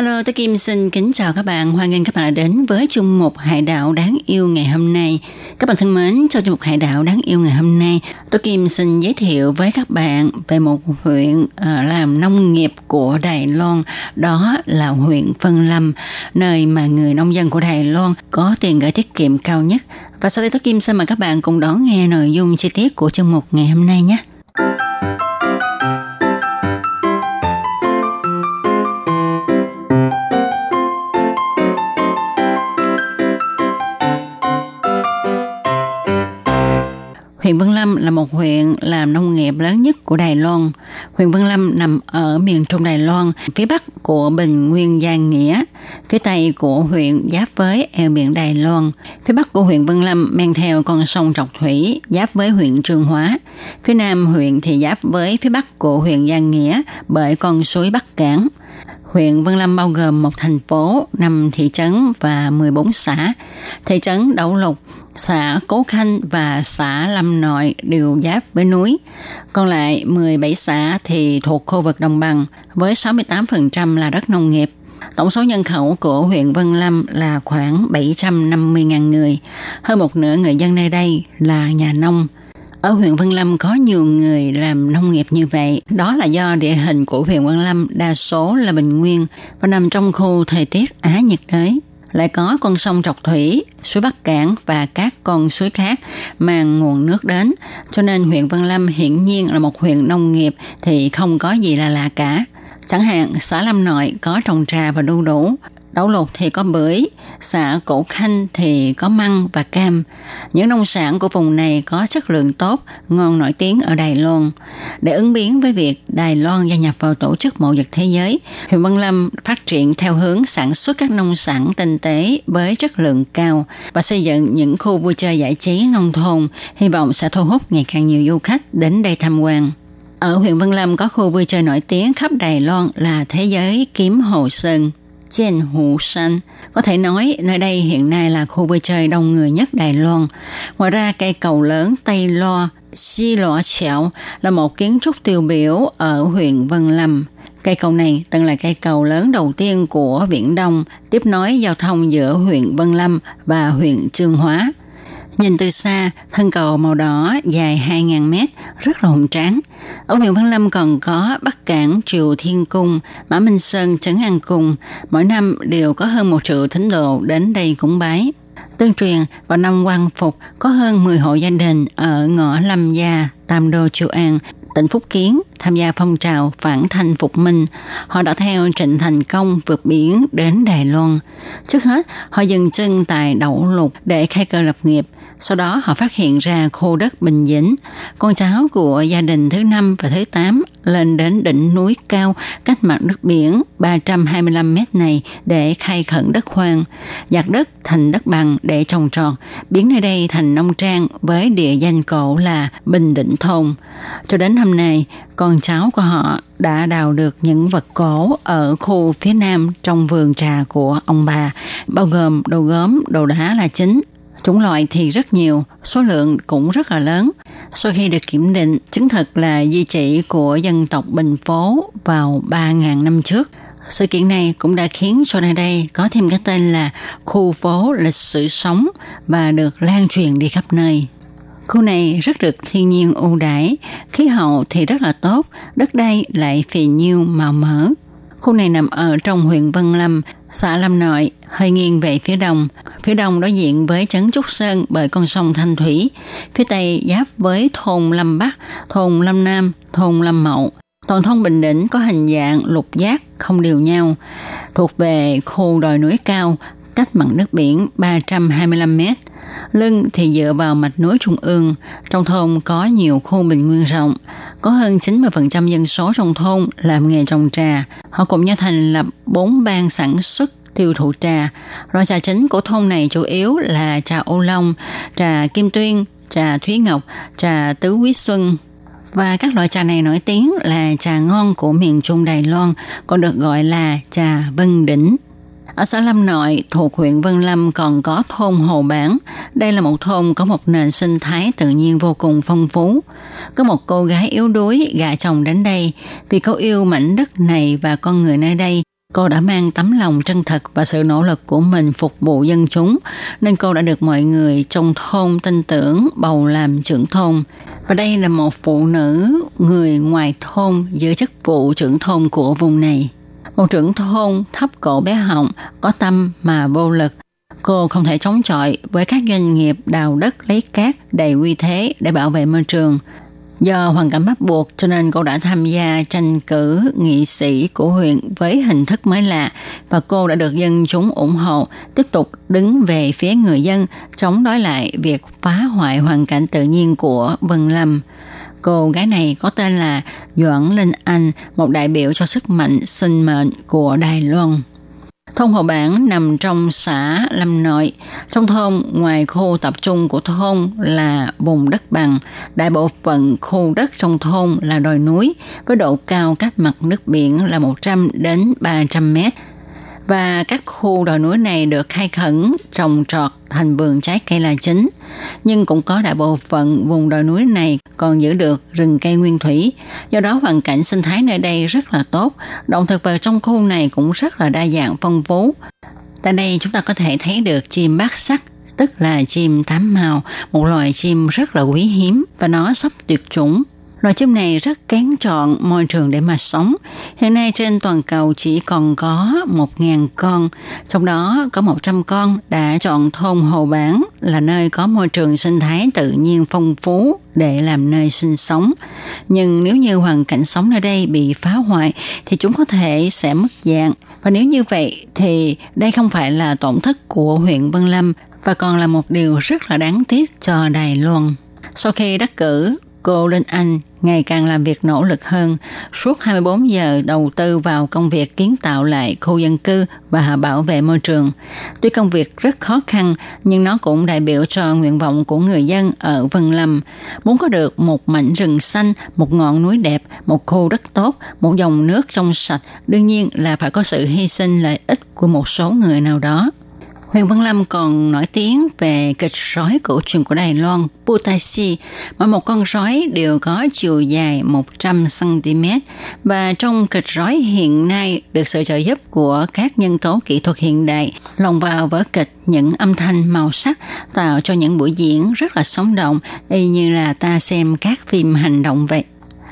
Hello, tôi Kim xin kính chào các bạn. Hoan nghênh các bạn đã đến với chung mục Hải đảo đáng yêu ngày hôm nay. Các bạn thân mến, trong chung mục Hải đảo đáng yêu ngày hôm nay, tôi Kim xin giới thiệu với các bạn về một huyện ờ, làm nông nghiệp của Đài Loan, đó là huyện Vân Lâm, nơi mà người nông dân của Đài Loan có tiền gửi tiết kiệm cao nhất. Và sau đây tôi Kim xin mời các bạn cùng đón nghe nội dung chi tiết của chương mục ngày hôm nay nhé. Huyện Vân Lâm là một huyện làm nông nghiệp lớn nhất của Đài Loan. Huyện Vân Lâm nằm ở miền trung Đài Loan, phía bắc của Bình Nguyên Giang Nghĩa, phía tây của huyện giáp với eo biển Đài Loan. Phía bắc của huyện Vân Lâm mang theo con sông Trọc Thủy giáp với huyện Trương Hóa. Phía nam huyện thì giáp với phía bắc của huyện Giang Nghĩa bởi con suối Bắc Cảng. Huyện Vân Lâm bao gồm một thành phố, 5 thị trấn và 14 xã. Thị trấn Đậu Lục, xã Cố Khanh và xã Lâm Nội đều giáp với núi. Còn lại 17 xã thì thuộc khu vực đồng bằng, với 68% là đất nông nghiệp. Tổng số nhân khẩu của huyện Vân Lâm là khoảng 750.000 người. Hơn một nửa người dân nơi đây là nhà nông. Ở huyện Vân Lâm có nhiều người làm nông nghiệp như vậy. Đó là do địa hình của huyện Vân Lâm đa số là bình nguyên và nằm trong khu thời tiết Á nhiệt đới. Lại có con sông Trọc Thủy, suối Bắc Cảng và các con suối khác mang nguồn nước đến. Cho nên huyện Văn Lâm hiển nhiên là một huyện nông nghiệp thì không có gì là lạ cả. Chẳng hạn xã Lâm Nội có trồng trà và đu đủ, Đậu lục thì có bưởi, xã Cổ Khanh thì có măng và cam. Những nông sản của vùng này có chất lượng tốt, ngon nổi tiếng ở Đài Loan. Để ứng biến với việc Đài Loan gia nhập vào tổ chức mậu dịch thế giới, huyện Văn Lâm phát triển theo hướng sản xuất các nông sản tinh tế với chất lượng cao và xây dựng những khu vui chơi giải trí nông thôn, hy vọng sẽ thu hút ngày càng nhiều du khách đến đây tham quan. Ở huyện Vân Lâm có khu vui chơi nổi tiếng khắp Đài Loan là Thế giới Kiếm Hồ Sơn. Chiên Hủ San. Có thể nói nơi đây hiện nay là khu vui chơi đông người nhất Đài Loan. Ngoài ra cây cầu lớn Tây Lo, Xi Lọ Chẹo là một kiến trúc tiêu biểu ở huyện Vân Lâm. Cây cầu này từng là cây cầu lớn đầu tiên của Viễn Đông, tiếp nối giao thông giữa huyện Vân Lâm và huyện Trương Hóa. Nhìn từ xa, thân cầu màu đỏ dài 2.000 mét, rất là hùng tráng. Ở huyện Văn Lâm còn có Bắc Cảng, Triều Thiên Cung, Mã Minh Sơn, Trấn An Cung. Mỗi năm đều có hơn một triệu thính đồ đến đây cúng bái. Tương truyền, vào năm quan phục, có hơn 10 hộ gia đình ở ngõ Lâm Gia, Tam Đô, Triều An, tỉnh Phúc Kiến tham gia phong trào phản thanh phục minh. Họ đã theo Trịnh Thành Công vượt biển đến Đài Loan. Trước hết, họ dừng chân tại Đậu Lục để khai cơ lập nghiệp. Sau đó họ phát hiện ra khu đất Bình Dĩnh. Con cháu của gia đình thứ năm và thứ tám lên đến đỉnh núi cao cách mặt nước biển 325 mét này để khai khẩn đất hoang, giặt đất thành đất bằng để trồng trọt, biến nơi đây thành nông trang với địa danh cổ là Bình Định Thôn. Cho đến hôm nay, con cháu của họ đã đào được những vật cổ ở khu phía nam trong vườn trà của ông bà, bao gồm đồ gốm, đồ đá là chính, Chủng loại thì rất nhiều, số lượng cũng rất là lớn. Sau khi được kiểm định, chứng thực là di chỉ của dân tộc Bình Phố vào 3.000 năm trước. Sự kiện này cũng đã khiến cho nơi đây có thêm cái tên là khu phố lịch sử sống và được lan truyền đi khắp nơi. Khu này rất được thiên nhiên ưu đãi, khí hậu thì rất là tốt, đất đai lại phì nhiêu màu mỡ. Khu này nằm ở trong huyện Vân Lâm, xã Lâm Nội, hơi nghiêng về phía đông. Phía đông đối diện với trấn Trúc Sơn bởi con sông Thanh Thủy. Phía tây giáp với thôn Lâm Bắc, thôn Lâm Nam, thôn Lâm Mậu. Toàn thôn Bình Định có hình dạng lục giác không đều nhau, thuộc về khu đồi núi cao, cách mặt nước biển 325 mét. Lưng thì dựa vào mạch núi trung ương. Trong thôn có nhiều khu bình nguyên rộng. Có hơn 90% dân số trong thôn làm nghề trồng trà. Họ cùng nhau thành lập bốn ban sản xuất tiêu thụ trà. Loại trà chính của thôn này chủ yếu là trà ô long, trà kim tuyên, trà thúy ngọc, trà tứ quý xuân, và các loại trà này nổi tiếng là trà ngon của miền Trung Đài Loan, còn được gọi là trà Vân Đỉnh. Ở xã Lâm Nội, thuộc huyện Vân Lâm còn có thôn Hồ Bản. Đây là một thôn có một nền sinh thái tự nhiên vô cùng phong phú. Có một cô gái yếu đuối gả chồng đến đây vì cô yêu mảnh đất này và con người nơi đây. Cô đã mang tấm lòng chân thật và sự nỗ lực của mình phục vụ dân chúng, nên cô đã được mọi người trong thôn tin tưởng bầu làm trưởng thôn. Và đây là một phụ nữ người ngoài thôn giữ chức vụ trưởng thôn của vùng này. Một trưởng thôn thấp cổ bé họng, có tâm mà vô lực. Cô không thể chống chọi với các doanh nghiệp đào đất lấy cát đầy uy thế để bảo vệ môi trường. Do hoàn cảnh bắt buộc cho nên cô đã tham gia tranh cử nghị sĩ của huyện với hình thức mới lạ và cô đã được dân chúng ủng hộ tiếp tục đứng về phía người dân chống đối lại việc phá hoại hoàn cảnh tự nhiên của Vân Lâm. Cô gái này có tên là Doãn Linh Anh, một đại biểu cho sức mạnh sinh mệnh của Đài Loan. Thôn Hồ Bản nằm trong xã Lâm Nội. Trong thôn, ngoài khu tập trung của thôn là vùng đất bằng, đại bộ phận khu đất trong thôn là đồi núi với độ cao cách mặt nước biển là 100 đến 300 mét và các khu đồi núi này được khai khẩn trồng trọt thành vườn trái cây là chính. Nhưng cũng có đại bộ phận vùng đồi núi này còn giữ được rừng cây nguyên thủy. Do đó hoàn cảnh sinh thái nơi đây rất là tốt. Động thực vật trong khu này cũng rất là đa dạng phong phú. Tại đây chúng ta có thể thấy được chim bát sắc tức là chim tám màu, một loài chim rất là quý hiếm và nó sắp tuyệt chủng. Loài chim này rất kén chọn môi trường để mà sống. Hiện nay trên toàn cầu chỉ còn có 1.000 con, trong đó có 100 con đã chọn thôn Hồ Bản là nơi có môi trường sinh thái tự nhiên phong phú để làm nơi sinh sống. Nhưng nếu như hoàn cảnh sống nơi đây bị phá hoại thì chúng có thể sẽ mất dạng. Và nếu như vậy thì đây không phải là tổn thất của huyện Vân Lâm và còn là một điều rất là đáng tiếc cho Đài Loan. Sau khi đắc cử, cô Linh Anh ngày càng làm việc nỗ lực hơn, suốt 24 giờ đầu tư vào công việc kiến tạo lại khu dân cư và bảo vệ môi trường. Tuy công việc rất khó khăn, nhưng nó cũng đại biểu cho nguyện vọng của người dân ở Vân Lâm. Muốn có được một mảnh rừng xanh, một ngọn núi đẹp, một khu đất tốt, một dòng nước trong sạch, đương nhiên là phải có sự hy sinh lợi ích của một số người nào đó. Huyền Văn Lâm còn nổi tiếng về kịch sói cổ truyền của Đài Loan, Putashi, mà một con sói đều có chiều dài 100cm và trong kịch sói hiện nay được sự trợ giúp của các nhân tố kỹ thuật hiện đại lồng vào vở kịch những âm thanh màu sắc tạo cho những buổi diễn rất là sống động y như là ta xem các phim hành động vậy.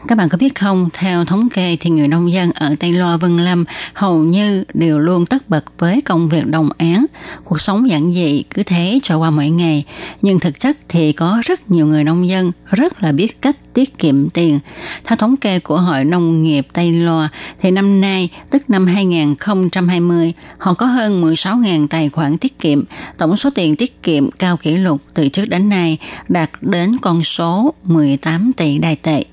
Các bạn có biết không, theo thống kê thì người nông dân ở Tây Loa Vân Lâm hầu như đều luôn tất bật với công việc đồng án. Cuộc sống giản dị cứ thế trôi qua mỗi ngày. Nhưng thực chất thì có rất nhiều người nông dân rất là biết cách tiết kiệm tiền. Theo thống kê của Hội Nông nghiệp Tây Loa thì năm nay, tức năm 2020, họ có hơn 16.000 tài khoản tiết kiệm. Tổng số tiền tiết kiệm cao kỷ lục từ trước đến nay đạt đến con số 18 tỷ đài tệ.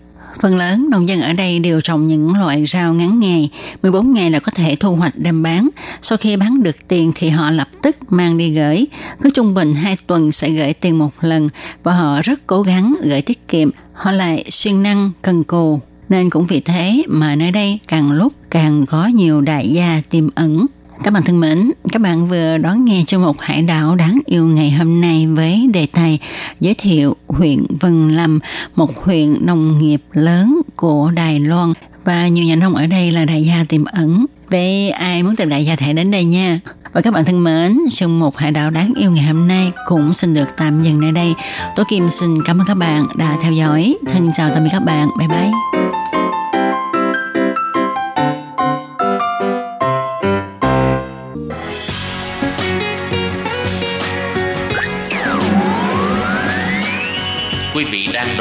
Phần lớn nông dân ở đây đều trồng những loại rau ngắn ngày, 14 ngày là có thể thu hoạch đem bán. Sau khi bán được tiền thì họ lập tức mang đi gửi. Cứ trung bình 2 tuần sẽ gửi tiền một lần và họ rất cố gắng gửi tiết kiệm. Họ lại xuyên năng, cần cù. Nên cũng vì thế mà nơi đây càng lúc càng có nhiều đại gia tiềm ẩn. Các bạn thân mến, các bạn vừa đón nghe cho một hải đảo đáng yêu ngày hôm nay với đề tài giới thiệu huyện Vân Lâm, một huyện nông nghiệp lớn của Đài Loan và nhiều nhà nông ở đây là đại gia tiềm ẩn. Vậy ai muốn tìm đại gia thể đến đây nha. Và các bạn thân mến, chương một hải đảo đáng yêu ngày hôm nay cũng xin được tạm dừng nơi đây. Tố Kim xin cảm ơn các bạn đã theo dõi. Thân chào tạm biệt các bạn. Bye bye.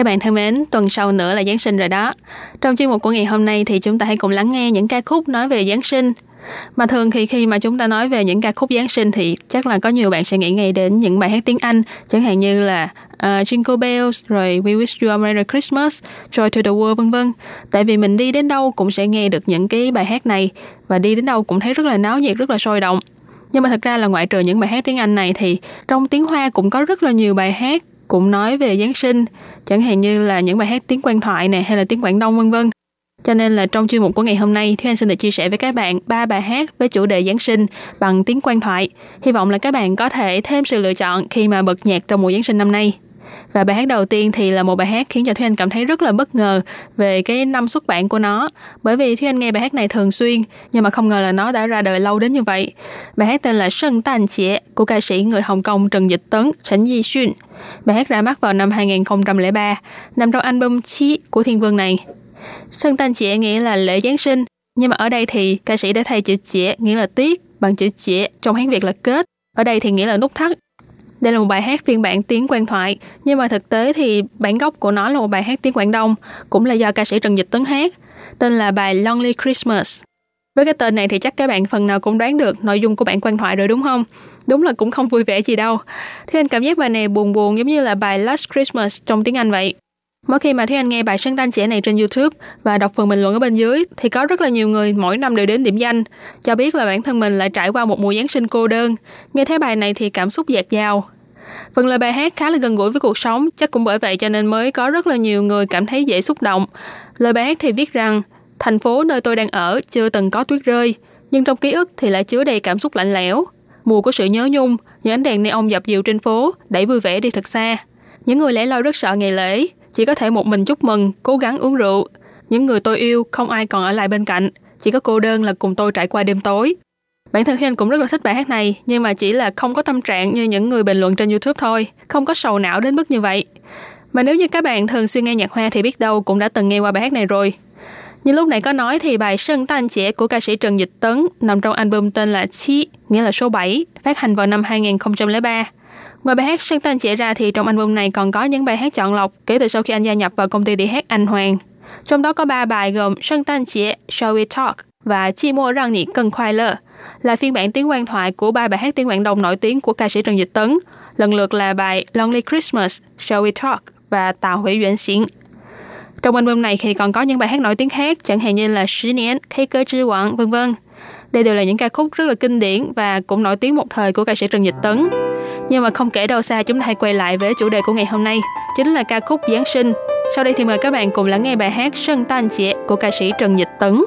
Các bạn thân mến, tuần sau nữa là Giáng sinh rồi đó. Trong chuyên mục của ngày hôm nay thì chúng ta hãy cùng lắng nghe những ca khúc nói về Giáng sinh. Mà thường thì khi mà chúng ta nói về những ca khúc Giáng sinh thì chắc là có nhiều bạn sẽ nghĩ ngay đến những bài hát tiếng Anh, chẳng hạn như là uh, Jingle Bells, rồi We Wish You a Merry Christmas, Joy to the World vân vân. Tại vì mình đi đến đâu cũng sẽ nghe được những cái bài hát này và đi đến đâu cũng thấy rất là náo nhiệt, rất là sôi động. Nhưng mà thật ra là ngoại trừ những bài hát tiếng Anh này thì trong tiếng Hoa cũng có rất là nhiều bài hát cũng nói về Giáng sinh, chẳng hạn như là những bài hát tiếng quan thoại này hay là tiếng Quảng Đông vân vân. Cho nên là trong chuyên mục của ngày hôm nay, Thúy Anh xin được chia sẻ với các bạn ba bài hát với chủ đề Giáng sinh bằng tiếng quan thoại. Hy vọng là các bạn có thể thêm sự lựa chọn khi mà bật nhạc trong mùa Giáng sinh năm nay. Và bài hát đầu tiên thì là một bài hát khiến cho Thúy Anh cảm thấy rất là bất ngờ về cái năm xuất bản của nó. Bởi vì Thúy Anh nghe bài hát này thường xuyên, nhưng mà không ngờ là nó đã ra đời lâu đến như vậy. Bài hát tên là Sân Tàn Chĩa của ca sĩ người Hồng Kông Trần Dịch Tấn, Trần Di Xuyên. Bài hát ra mắt vào năm 2003, nằm trong album Chí của Thiên Vương này. Sân Tàn Chĩa nghĩa là lễ Giáng sinh, nhưng mà ở đây thì ca sĩ đã thay chữ chĩa nghĩa là tiết bằng chữ chĩa trong Hán Việt là kết. Ở đây thì nghĩa là nút thắt đây là một bài hát phiên bản tiếng quan thoại, nhưng mà thực tế thì bản gốc của nó là một bài hát tiếng Quảng Đông, cũng là do ca sĩ Trần Dịch Tuấn hát, tên là bài Lonely Christmas. Với cái tên này thì chắc các bạn phần nào cũng đoán được nội dung của bản quan thoại rồi đúng không? Đúng là cũng không vui vẻ gì đâu. Thế anh cảm giác bài này buồn buồn giống như là bài Last Christmas trong tiếng Anh vậy. Mỗi khi mà Thúy Anh nghe bài Sân Tan Trẻ này trên YouTube và đọc phần bình luận ở bên dưới thì có rất là nhiều người mỗi năm đều đến điểm danh cho biết là bản thân mình lại trải qua một mùa Giáng sinh cô đơn. Nghe thấy bài này thì cảm xúc dạt dào. Phần lời bài hát khá là gần gũi với cuộc sống, chắc cũng bởi vậy cho nên mới có rất là nhiều người cảm thấy dễ xúc động. Lời bài hát thì viết rằng thành phố nơi tôi đang ở chưa từng có tuyết rơi, nhưng trong ký ức thì lại chứa đầy cảm xúc lạnh lẽo. Mùa của sự nhớ nhung, những ánh đèn neon dập dìu trên phố đẩy vui vẻ đi thật xa. Những người lẻ loi rất sợ ngày lễ, chỉ có thể một mình chúc mừng, cố gắng uống rượu. Những người tôi yêu không ai còn ở lại bên cạnh, chỉ có cô đơn là cùng tôi trải qua đêm tối. Bản thân Huyên cũng rất là thích bài hát này, nhưng mà chỉ là không có tâm trạng như những người bình luận trên YouTube thôi, không có sầu não đến mức như vậy. Mà nếu như các bạn thường xuyên nghe nhạc hoa thì biết đâu cũng đã từng nghe qua bài hát này rồi. Như lúc nãy có nói thì bài Sân Tan Trẻ của ca sĩ Trần Dịch Tấn nằm trong album tên là Chi, nghĩa là số 7, phát hành vào năm 2003. Ngoài bài hát Sang Tan Trẻ ra thì trong album này còn có những bài hát chọn lọc kể từ sau khi anh gia nhập vào công ty đi hát Anh Hoàng. Trong đó có ba bài gồm Sang Tan Trẻ, Shall We Talk và Chi Mua Răng Nhị Cần Khoai Lơ là phiên bản tiếng quan thoại của ba bài hát tiếng Quảng Đông nổi tiếng của ca sĩ Trần Dịch Tấn, lần lượt là bài Lonely Christmas, Shall We Talk và Tào Hủy Yuan Xỉn. Trong album này thì còn có những bài hát nổi tiếng khác, chẳng hạn như là 十年, Khay cơ Chi Quảng, vân vân. Đây đều là những ca khúc rất là kinh điển và cũng nổi tiếng một thời của ca sĩ Trần Dịch Tấn. Nhưng mà không kể đâu xa, chúng ta hãy quay lại với chủ đề của ngày hôm nay, chính là ca khúc Giáng sinh. Sau đây thì mời các bạn cùng lắng nghe bài hát Sân Tan Chị của ca sĩ Trần Dịch Tấn.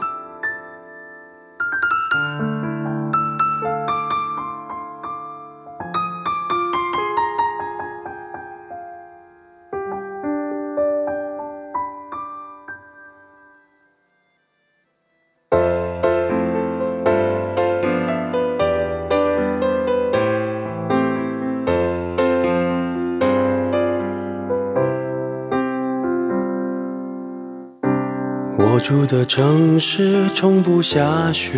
住的城市从不下雪，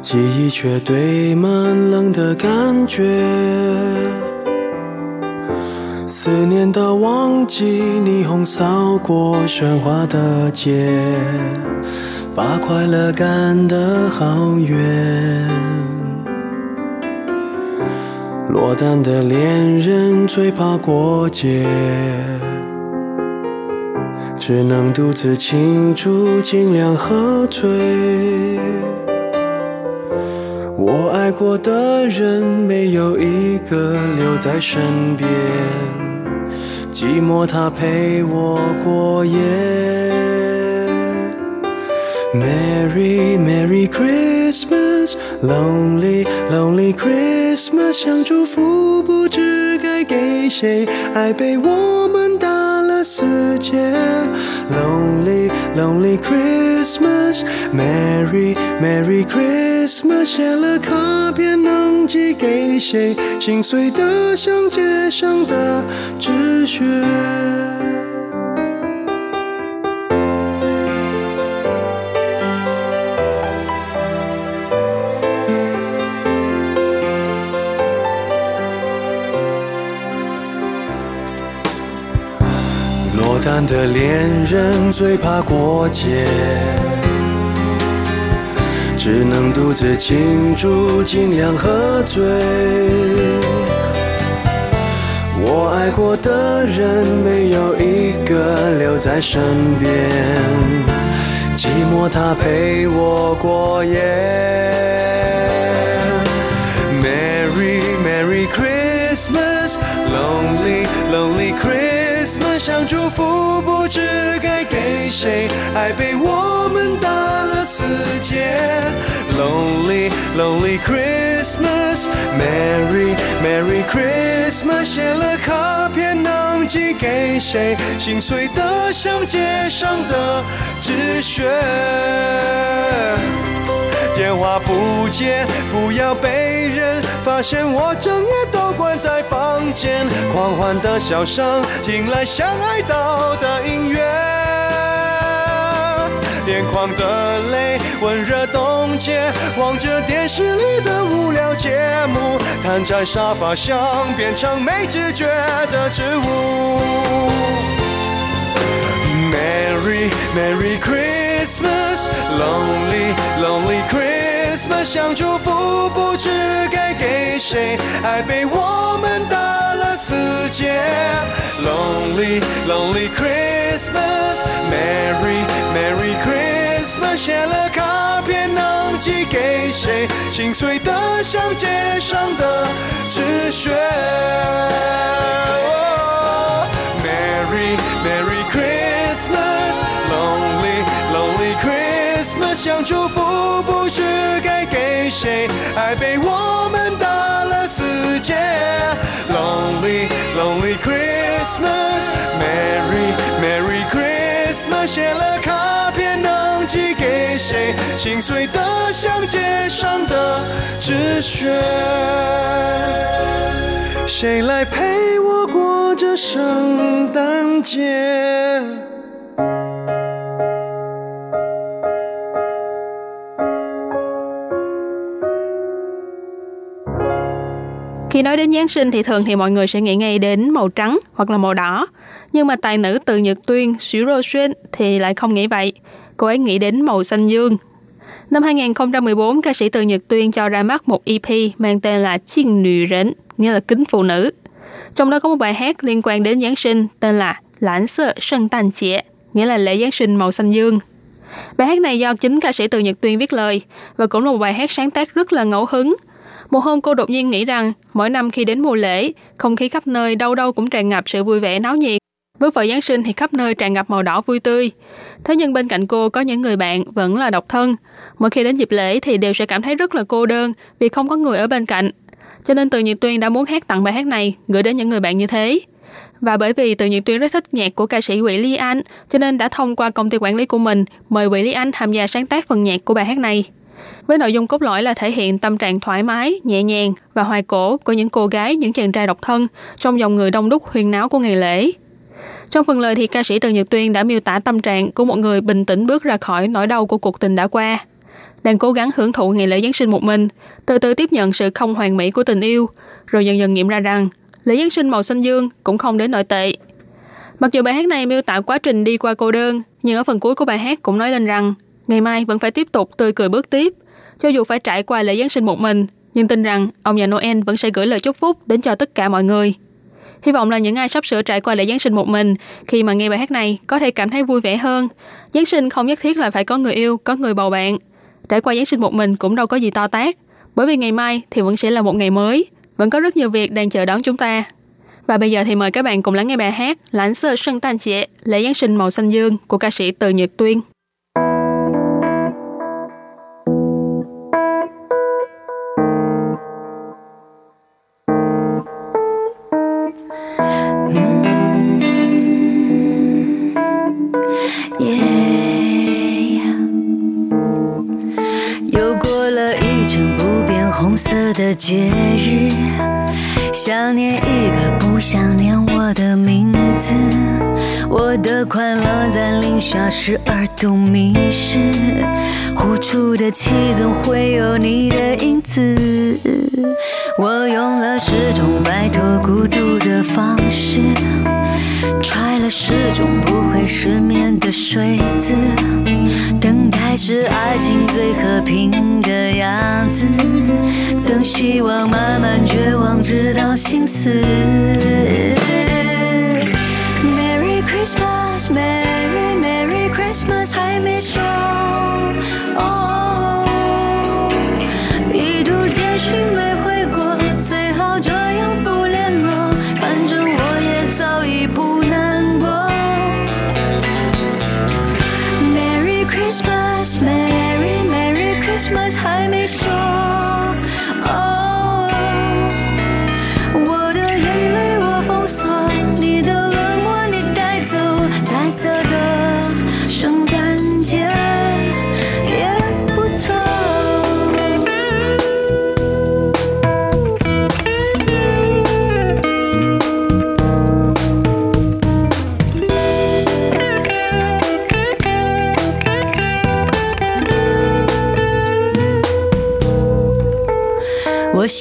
记忆却堆满冷的感觉。思念的旺季，霓虹扫过喧哗的街，把快乐赶得好远。落单的恋人最怕过节。只能独自庆祝，尽量喝醉。我爱过的人，没有一个留在身边，寂寞他陪我过夜。Merry Merry Christmas，Lonely Lonely Christmas，想祝福不知该给谁，爱被我们。世界，Lonely Lonely Christmas，Merry Merry Christmas，写了卡片能寄给谁？心碎的像街上的纸屑。的恋人最怕过节，只能独自庆祝，尽量喝醉。我爱过的人没有一个留在身边，寂寞他陪我过夜。Merry Merry Christmas，Lonely Lonely Christmas，祝福不知该给谁，爱被我们打了死结。Lonely Lonely Christmas，Merry Merry Christmas，写了卡片能寄给谁？心碎的像街上的纸屑。电话不接，不要被人发现我整夜关在房间。狂欢的笑声，听来像哀悼的音乐。眼眶的泪温热冻结，望着电视里的无聊节目，瘫在沙发上变成没知觉的植物。Merry Merry Christmas，Lonely Lonely Christmas，想祝福不知该给谁，爱被我们打了死结。Lonely Lonely Christmas，Merry Merry Christmas，写了卡片能寄给谁？心碎的像街上的纸屑。爱被我们打了死结。Lonely Lonely Christmas，Merry Merry Christmas，写了卡片能寄给谁？心碎的像街上的纸屑。谁来陪我过这圣诞节？Khi nói đến Giáng sinh thì thường thì mọi người sẽ nghĩ ngay đến màu trắng hoặc là màu đỏ. Nhưng mà tài nữ từ Nhật Tuyên, Xíu Rô Xuyên thì lại không nghĩ vậy. Cô ấy nghĩ đến màu xanh dương. Năm 2014, ca sĩ từ Nhật Tuyên cho ra mắt một EP mang tên là Chinh Nữ Rến, nghĩa là kính phụ nữ. Trong đó có một bài hát liên quan đến Giáng sinh tên là Lãnh Sơ sân tàn chĩa, nghĩa là lễ Giáng sinh màu xanh dương. Bài hát này do chính ca sĩ từ Nhật Tuyên viết lời và cũng là một bài hát sáng tác rất là ngẫu hứng. Một hôm cô đột nhiên nghĩ rằng mỗi năm khi đến mùa lễ, không khí khắp nơi đâu đâu cũng tràn ngập sự vui vẻ náo nhiệt. Bước vào Giáng sinh thì khắp nơi tràn ngập màu đỏ vui tươi. Thế nhưng bên cạnh cô có những người bạn vẫn là độc thân. Mỗi khi đến dịp lễ thì đều sẽ cảm thấy rất là cô đơn vì không có người ở bên cạnh. Cho nên Từ Nhật Tuyên đã muốn hát tặng bài hát này gửi đến những người bạn như thế. Và bởi vì Từ Nhật Tuyên rất thích nhạc của ca sĩ Quỷ Lý Anh, cho nên đã thông qua công ty quản lý của mình mời Quỷ Lý Anh tham gia sáng tác phần nhạc của bài hát này. Với nội dung cốt lõi là thể hiện tâm trạng thoải mái, nhẹ nhàng và hoài cổ của những cô gái, những chàng trai độc thân trong dòng người đông đúc huyên náo của ngày lễ. Trong phần lời thì ca sĩ Trần Nhật Tuyên đã miêu tả tâm trạng của một người bình tĩnh bước ra khỏi nỗi đau của cuộc tình đã qua. Đang cố gắng hưởng thụ ngày lễ Giáng sinh một mình, từ từ tiếp nhận sự không hoàn mỹ của tình yêu, rồi dần dần nghiệm ra rằng lễ Giáng sinh màu xanh dương cũng không đến nội tệ. Mặc dù bài hát này miêu tả quá trình đi qua cô đơn, nhưng ở phần cuối của bài hát cũng nói lên rằng ngày mai vẫn phải tiếp tục tươi cười bước tiếp. Cho dù phải trải qua lễ Giáng sinh một mình, nhưng tin rằng ông già Noel vẫn sẽ gửi lời chúc phúc đến cho tất cả mọi người. Hy vọng là những ai sắp sửa trải qua lễ Giáng sinh một mình, khi mà nghe bài hát này có thể cảm thấy vui vẻ hơn. Giáng sinh không nhất thiết là phải có người yêu, có người bầu bạn. Trải qua Giáng sinh một mình cũng đâu có gì to tát, bởi vì ngày mai thì vẫn sẽ là một ngày mới, vẫn có rất nhiều việc đang chờ đón chúng ta. Và bây giờ thì mời các bạn cùng lắng nghe bài hát Lãnh sơ sân tan trẻ, lễ Giáng sinh màu xanh dương của ca sĩ Từ Nhật Tuyên. 色的节日，想念一个不想念我的名字。我的快乐在零下十二度迷失，呼出的气总会有你的影子。我用了十种摆脱孤独的方式。揣了十种不会失眠的睡姿，是爱情最和平的样子。等希望慢慢绝望，直到心死。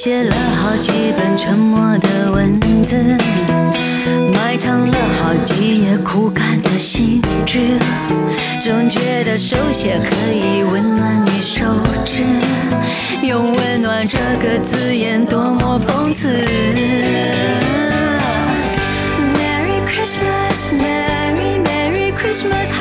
写了好几本沉默的文字，埋藏了好几页枯干的信纸，总觉得手写可以温暖你手指，用温暖这个字眼多么讽刺。Merry Christmas, Merry Merry Christmas，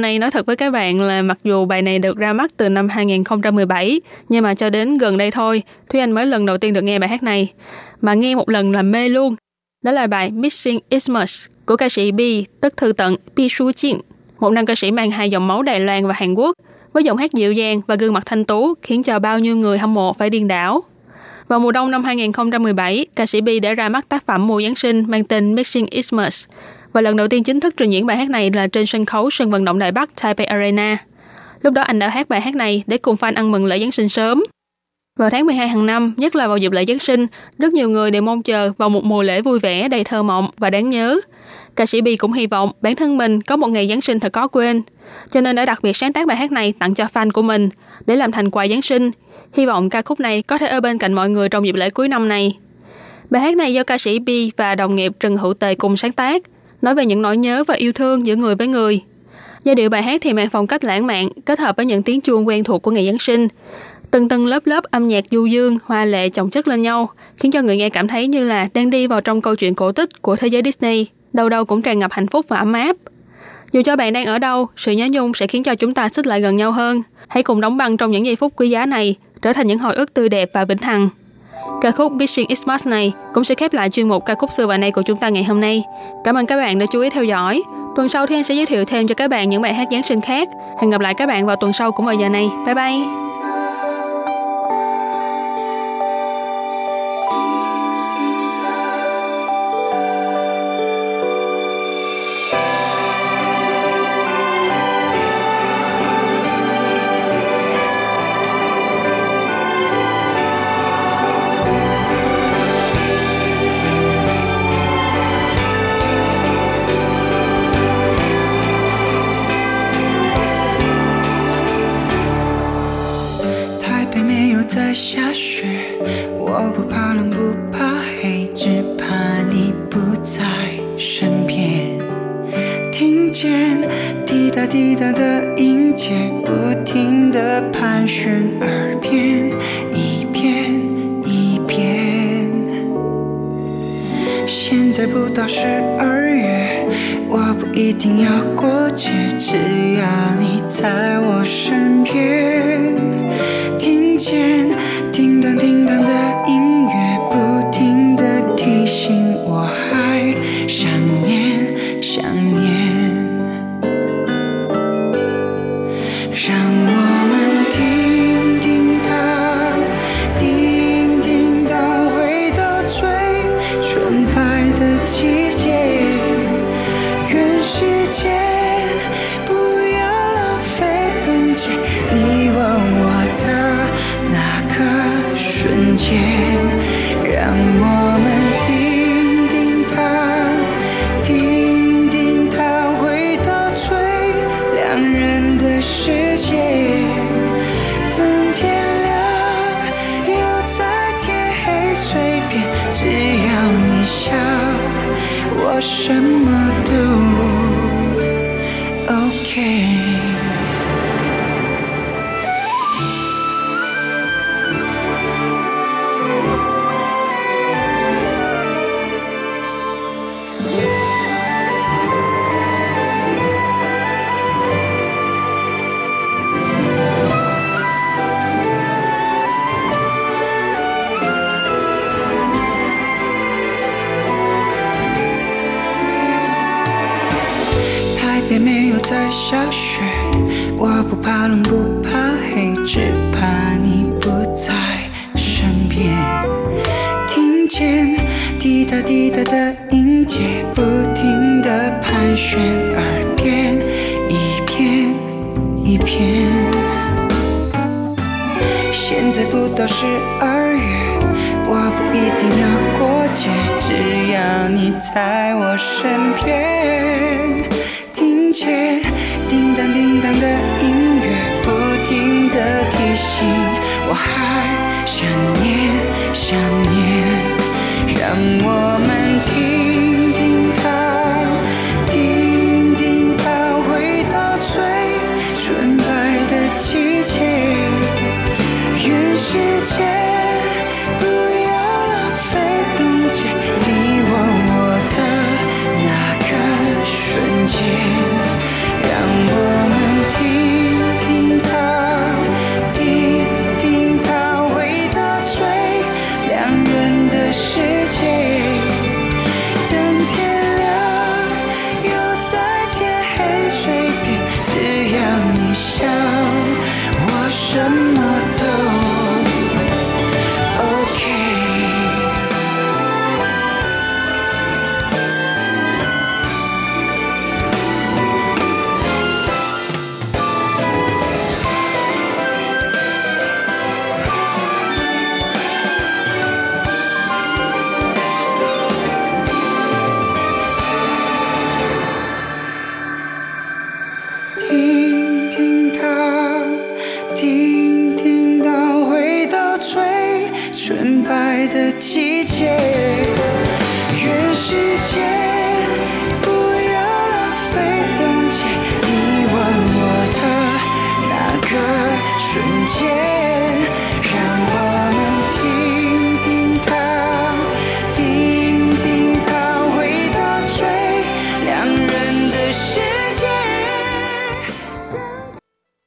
nay nói thật với các bạn là mặc dù bài này được ra mắt từ năm 2017, nhưng mà cho đến gần đây thôi, Thúy Anh mới lần đầu tiên được nghe bài hát này. Mà nghe một lần là mê luôn. Đó là bài Missing Xmas của ca sĩ B, tức thư tận Bi Su Jin, một nam ca sĩ mang hai dòng máu Đài Loan và Hàn Quốc, với giọng hát dịu dàng và gương mặt thanh tú khiến cho bao nhiêu người hâm mộ phải điên đảo. Vào mùa đông năm 2017, ca sĩ B đã ra mắt tác phẩm mùa Giáng sinh mang tên Missing Xmas và lần đầu tiên chính thức trình diễn bài hát này là trên sân khấu sân vận động Đài Bắc Taipei Arena. Lúc đó anh đã hát bài hát này để cùng fan ăn mừng lễ Giáng sinh sớm. Vào tháng 12 hàng năm, nhất là vào dịp lễ Giáng sinh, rất nhiều người đều mong chờ vào một mùa lễ vui vẻ đầy thơ mộng và đáng nhớ. Ca sĩ Bi cũng hy vọng bản thân mình có một ngày Giáng sinh thật có quên, cho nên đã đặc biệt sáng tác bài hát này tặng cho fan của mình để làm thành quà Giáng sinh. Hy vọng ca khúc này có thể ở bên cạnh mọi người trong dịp lễ cuối năm này. Bài hát này do ca sĩ Bi và đồng nghiệp Trần Hữu Tề cùng sáng tác, nói về những nỗi nhớ và yêu thương giữa người với người. Giai điệu bài hát thì mang phong cách lãng mạn, kết hợp với những tiếng chuông quen thuộc của ngày Giáng sinh. Từng tầng lớp lớp âm nhạc du dương, hoa lệ chồng chất lên nhau, khiến cho người nghe cảm thấy như là đang đi vào trong câu chuyện cổ tích của thế giới Disney, đâu đâu cũng tràn ngập hạnh phúc và ấm áp. Dù cho bạn đang ở đâu, sự nhớ nhung sẽ khiến cho chúng ta xích lại gần nhau hơn. Hãy cùng đóng băng trong những giây phút quý giá này, trở thành những hồi ức tươi đẹp và vĩnh hằng. Ca khúc Bishing Xmas này cũng sẽ khép lại chuyên mục ca khúc xưa và nay của chúng ta ngày hôm nay. Cảm ơn các bạn đã chú ý theo dõi. Tuần sau thì anh sẽ giới thiệu thêm cho các bạn những bài hát Giáng sinh khác. Hẹn gặp lại các bạn vào tuần sau cũng vào giờ này. Bye bye! 滴答的音阶不停地盘旋耳边一遍一遍现在不到十二月我不一定要过节只要你在我身边。你在我身边，听见叮当叮当的音乐，不停的提醒我还想念想念。让我们听。